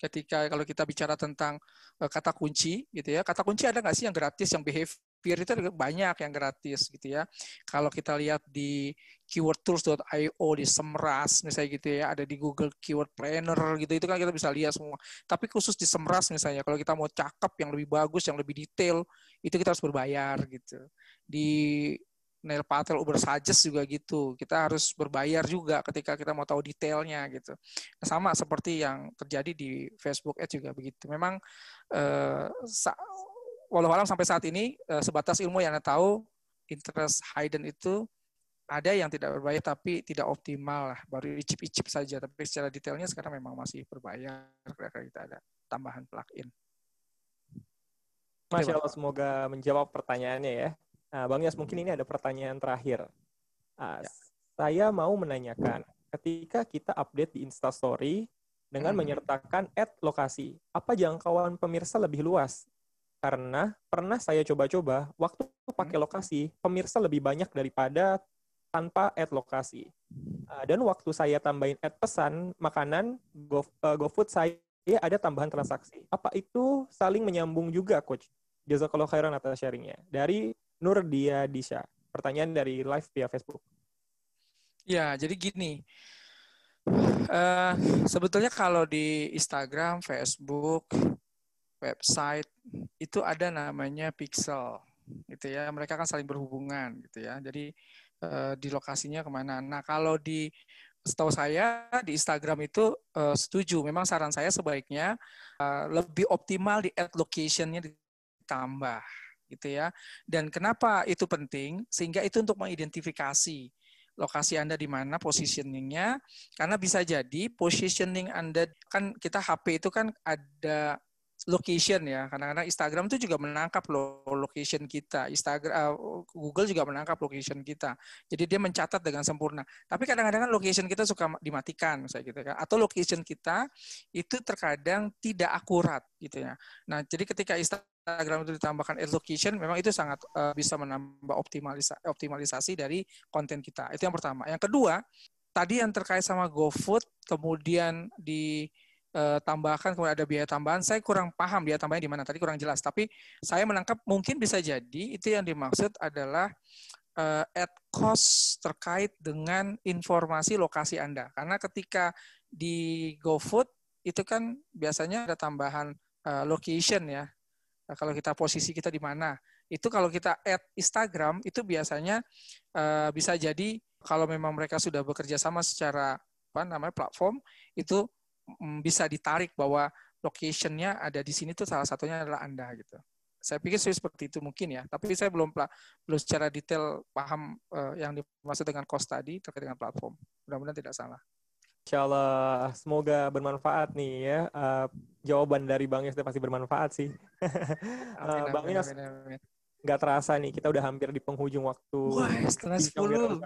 ketika kalau kita bicara tentang uh, kata kunci gitu ya kata kunci ada nggak sih yang gratis yang behavior itu banyak yang gratis gitu ya kalau kita lihat di keywordtools.io di Semras misalnya gitu ya ada di Google Keyword Planner gitu itu kan kita bisa lihat semua tapi khusus di Semras misalnya kalau kita mau cakep yang lebih bagus yang lebih detail itu kita harus berbayar gitu di nail patel Uber Suggest juga gitu. Kita harus berbayar juga ketika kita mau tahu detailnya gitu. Nah, sama seperti yang terjadi di Facebook Ads juga begitu. Memang eh, walau alam sampai saat ini eh, sebatas ilmu yang Anda tahu interest hidden itu ada yang tidak berbayar tapi tidak optimal lah, baru icip-icip saja. Tapi secara detailnya sekarang memang masih berbayar. Kira-kira kita ada tambahan plugin. Masya Allah, semoga menjawab pertanyaannya ya. Nah, Bang Yas, mungkin ini ada pertanyaan terakhir. Nah, ya. Saya mau menanyakan, ketika kita update di Instastory, dengan Hmm. menyertakan at lokasi. Apa jangkauan pemirsa lebih luas? Karena pernah saya coba-coba, waktu pakai lokasi, pemirsa lebih banyak daripada tanpa ad lokasi. Uh, dan waktu saya tambahin ad pesan makanan Go, uh, GoFood saya ada tambahan transaksi. Apa itu saling menyambung juga, Coach? Jazakallah khairan atas sharingnya. Dari Nur Dia Disha. Pertanyaan dari live via Facebook. Ya, jadi gini. Eh, sebetulnya kalau di Instagram, Facebook, website itu ada namanya pixel, gitu ya. Mereka kan saling berhubungan, gitu ya. Jadi eh, di lokasinya ke mana? Nah, kalau di setahu saya di Instagram itu eh, setuju. Memang saran saya sebaiknya eh, lebih optimal di ad location-nya ditambah, gitu ya. Dan kenapa itu penting? Sehingga itu untuk mengidentifikasi lokasi Anda di mana positioningnya karena bisa jadi positioning Anda kan kita HP itu kan ada location ya. Kadang-kadang Instagram itu juga menangkap lo location kita. Instagram uh, Google juga menangkap location kita. Jadi dia mencatat dengan sempurna. Tapi kadang-kadang kan location kita suka dimatikan saya gitu kan. Atau location kita itu terkadang tidak akurat gitu ya. Nah jadi ketika Instagram itu ditambahkan ad location memang itu sangat uh, bisa menambah optimalisa optimalisasi dari konten kita. Itu yang pertama. Yang kedua tadi yang terkait sama GoFood kemudian di Uh, tambahkan kemudian ada biaya tambahan. Saya kurang paham biaya tambahannya di mana tadi kurang jelas. Tapi saya menangkap mungkin bisa jadi itu yang dimaksud adalah uh, ad cost terkait dengan informasi lokasi Anda. Karena ketika di GoFood itu kan biasanya ada tambahan uh, location ya. Nah, kalau kita posisi kita di mana. Itu kalau kita add Instagram itu biasanya uh, bisa jadi kalau memang mereka sudah bekerja sama secara apa namanya platform itu bisa ditarik bahwa location-nya ada di sini tuh salah satunya adalah Anda gitu. Saya pikir sih seperti itu mungkin ya, tapi saya belum belum secara detail paham uh, yang dimaksud dengan cost tadi terkait dengan platform. Mudah-mudahan tidak salah. Insya Allah, semoga bermanfaat nih ya. Uh, jawaban dari Bang Yos pasti bermanfaat sih. Amin, Bang amin, Yos, amin, amin. Nggak terasa nih, kita udah hampir di penghujung waktu. Wah, setengah sepuluh.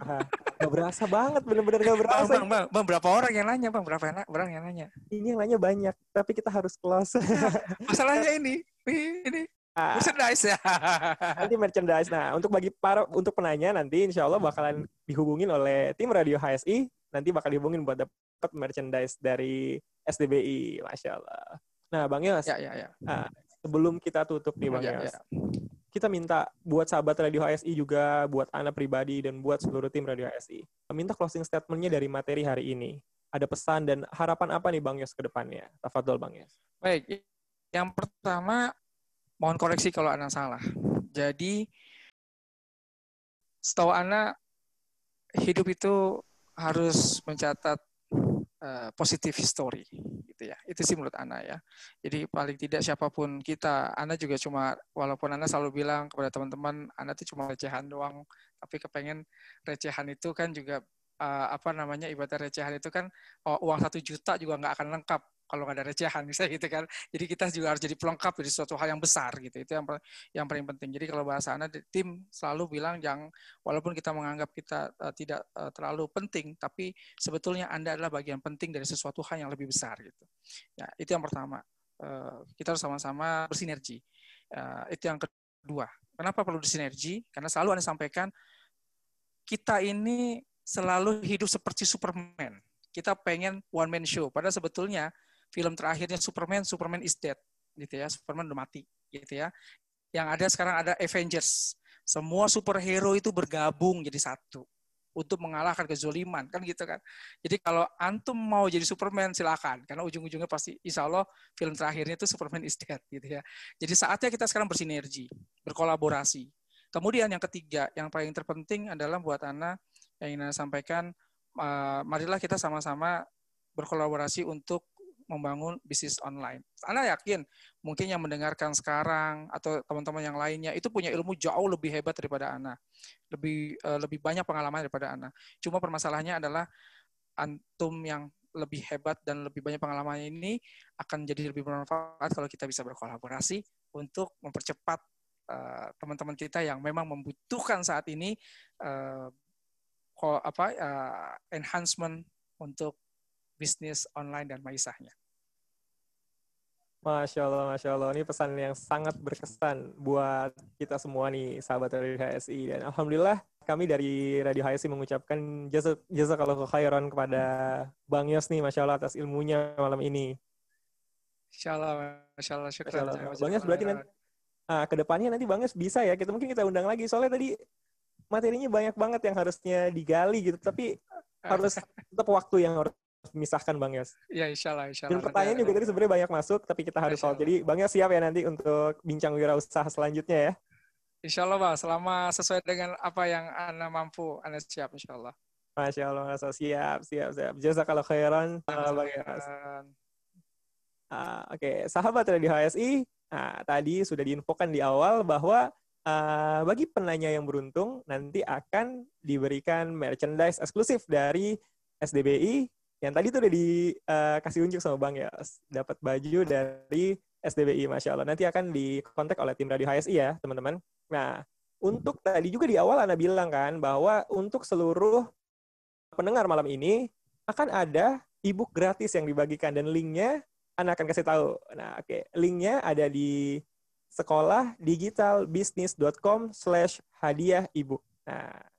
Gak berasa banget, bener-bener gak berasa. Bang, bang, bang, berapa orang yang nanya, bang? Berapa orang yang nanya? Ini yang nanya banyak, tapi kita harus close. Masalahnya ini, ini, Ah, merchandise ya. nanti merchandise. Nah, untuk bagi para untuk penanya nanti insya Allah bakalan dihubungin oleh tim Radio HSI. Nanti bakal dihubungin buat dapat merchandise dari SDBI, masya Allah. Nah, Bang Yos, Ya, ya, ya. ah, sebelum kita tutup nih, Bang Ya, Yos, ya. Kita minta buat sahabat Radio HSI juga, buat anak pribadi dan buat seluruh tim Radio HSI, minta closing statementnya dari materi hari ini. Ada pesan dan harapan apa nih Bang Yos ke depannya? Tafadol Bang Yos. Baik, yang pertama mohon koreksi kalau Ana salah. Jadi setahu Ana hidup itu harus mencatat uh, positive history gitu ya. Itu sih menurut Ana ya. Jadi paling tidak siapa pun kita, Ana juga cuma walaupun Ana selalu bilang kepada teman-teman Ana itu cuma recehan doang, tapi kepengen recehan itu kan juga uh, apa namanya ibadah recehan itu kan oh, uang satu juta juga nggak akan lengkap kalau nggak ada recehan misalnya gitu kan. Jadi kita juga harus jadi pelengkap dari suatu hal yang besar gitu. Itu yang yang paling penting. Jadi kalau bahasa Anda tim selalu bilang yang walaupun kita menganggap kita uh, tidak uh, terlalu penting, tapi sebetulnya Anda adalah bagian penting dari sesuatu hal yang lebih besar gitu. Ya, itu yang pertama. Uh, kita harus sama-sama bersinergi. Uh, itu yang kedua. Kenapa perlu bersinergi? Karena selalu Anda sampaikan kita ini selalu hidup seperti Superman. Kita pengen one man show. Padahal sebetulnya film terakhirnya Superman, Superman is dead, gitu ya. Superman udah mati, gitu ya. Yang ada sekarang ada Avengers. Semua superhero itu bergabung jadi satu untuk mengalahkan kezoliman kan gitu kan. Jadi kalau antum mau jadi Superman silakan karena ujung-ujungnya pasti insya Allah film terakhirnya itu Superman is dead gitu ya. Jadi saatnya kita sekarang bersinergi, berkolaborasi. Kemudian yang ketiga, yang paling terpenting adalah buat Ana yang ingin Ana sampaikan, uh, marilah kita sama-sama berkolaborasi untuk membangun bisnis online. Anda yakin mungkin yang mendengarkan sekarang atau teman-teman yang lainnya itu punya ilmu jauh lebih hebat daripada Anda. Lebih uh, lebih banyak pengalaman daripada Anda. Cuma permasalahannya adalah antum yang lebih hebat dan lebih banyak pengalaman ini akan jadi lebih bermanfaat kalau kita bisa berkolaborasi untuk mempercepat uh, teman-teman kita yang memang membutuhkan saat ini uh, apa enhancement untuk bisnis online dan maisahnya. Masya Allah, Masya Allah. Ini pesan yang sangat berkesan buat kita semua nih, sahabat Radio HSI. Dan Alhamdulillah kami dari Radio HSI mengucapkan jasa, jasa kalau khairan kepada Bang Yos nih, Masya Allah atas ilmunya malam ini. Insya Allah, Masya Allah, syukur. Bang Yos berarti nanti, ah, ke depannya nanti Bang Yos bisa ya, kita mungkin kita undang lagi. Soalnya tadi materinya banyak banget yang harusnya digali gitu, tapi harus tetap waktu yang harus memisahkan Bang Yos. Ya, insya Allah. Insya Allah. Dan pertanyaan juga tadi sebenarnya banyak masuk, tapi kita harus soal. Jadi Bang Yos siap ya nanti untuk bincang wirausaha selanjutnya ya? Insya Allah, Bang. Selama sesuai dengan apa yang Anda mampu, Anda siap, insya Allah. Masya Allah, Mas. Siap, siap, siap. Jazakallah khairan, uh, Bang Yos. Uh, Oke, okay. sahabat dari HSI, nah, tadi sudah diinfokan di awal bahwa uh, bagi penanya yang beruntung, nanti akan diberikan merchandise eksklusif dari SDBI yang tadi tuh udah dikasih uh, unjuk sama Bang ya, dapat baju dari SDBI, Masya Allah. Nanti akan dikontak oleh tim Radio HSI ya, teman-teman. Nah, untuk tadi juga di awal Anda bilang kan, bahwa untuk seluruh pendengar malam ini, akan ada e-book gratis yang dibagikan, dan linknya Anda akan kasih tahu. Nah, oke. Okay. Linknya ada di sekolah digitalbusiness.com slash hadiah ebook. Nah,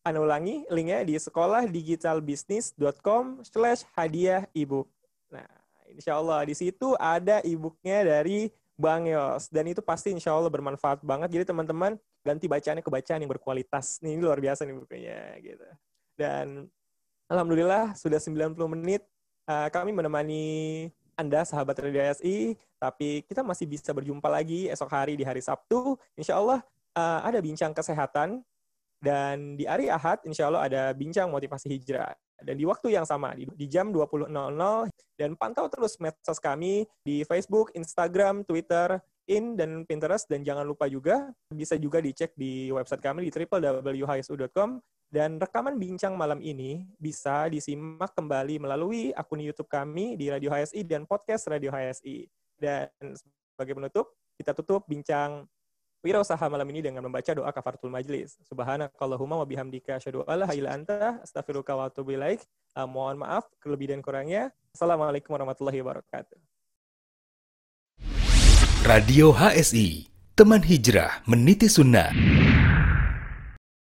anda ulangi, linknya di sekolahdigitalbusiness.com slash hadiah ebook. Nah, insya Allah di situ ada ebooknya dari Bang Yos. Dan itu pasti insya Allah bermanfaat banget. Jadi teman-teman ganti bacaannya ke bacaan yang berkualitas. Nih, ini luar biasa nih bukunya. gitu. Dan Alhamdulillah sudah 90 menit uh, kami menemani anda sahabat Radio SI, tapi kita masih bisa berjumpa lagi esok hari di hari Sabtu. Insya Allah uh, ada bincang kesehatan dan di hari Ahad, insya Allah ada bincang motivasi hijrah. Dan di waktu yang sama, di, jam 20.00. Dan pantau terus medsos kami di Facebook, Instagram, Twitter, In, dan Pinterest. Dan jangan lupa juga, bisa juga dicek di website kami di www.hsu.com. Dan rekaman bincang malam ini bisa disimak kembali melalui akun YouTube kami di Radio HSI dan podcast Radio HSI. Dan sebagai penutup, kita tutup bincang wirausaha malam ini dengan membaca doa kafaratul majlis. Subhanakallahumma wa bihamdika asyhadu an la ilaha anta astaghfiruka wa atubu ilaik. Uh, mohon maaf kelebihan dan kurangnya. Assalamualaikum warahmatullahi wabarakatuh. Radio HSI, teman hijrah meniti sunnah.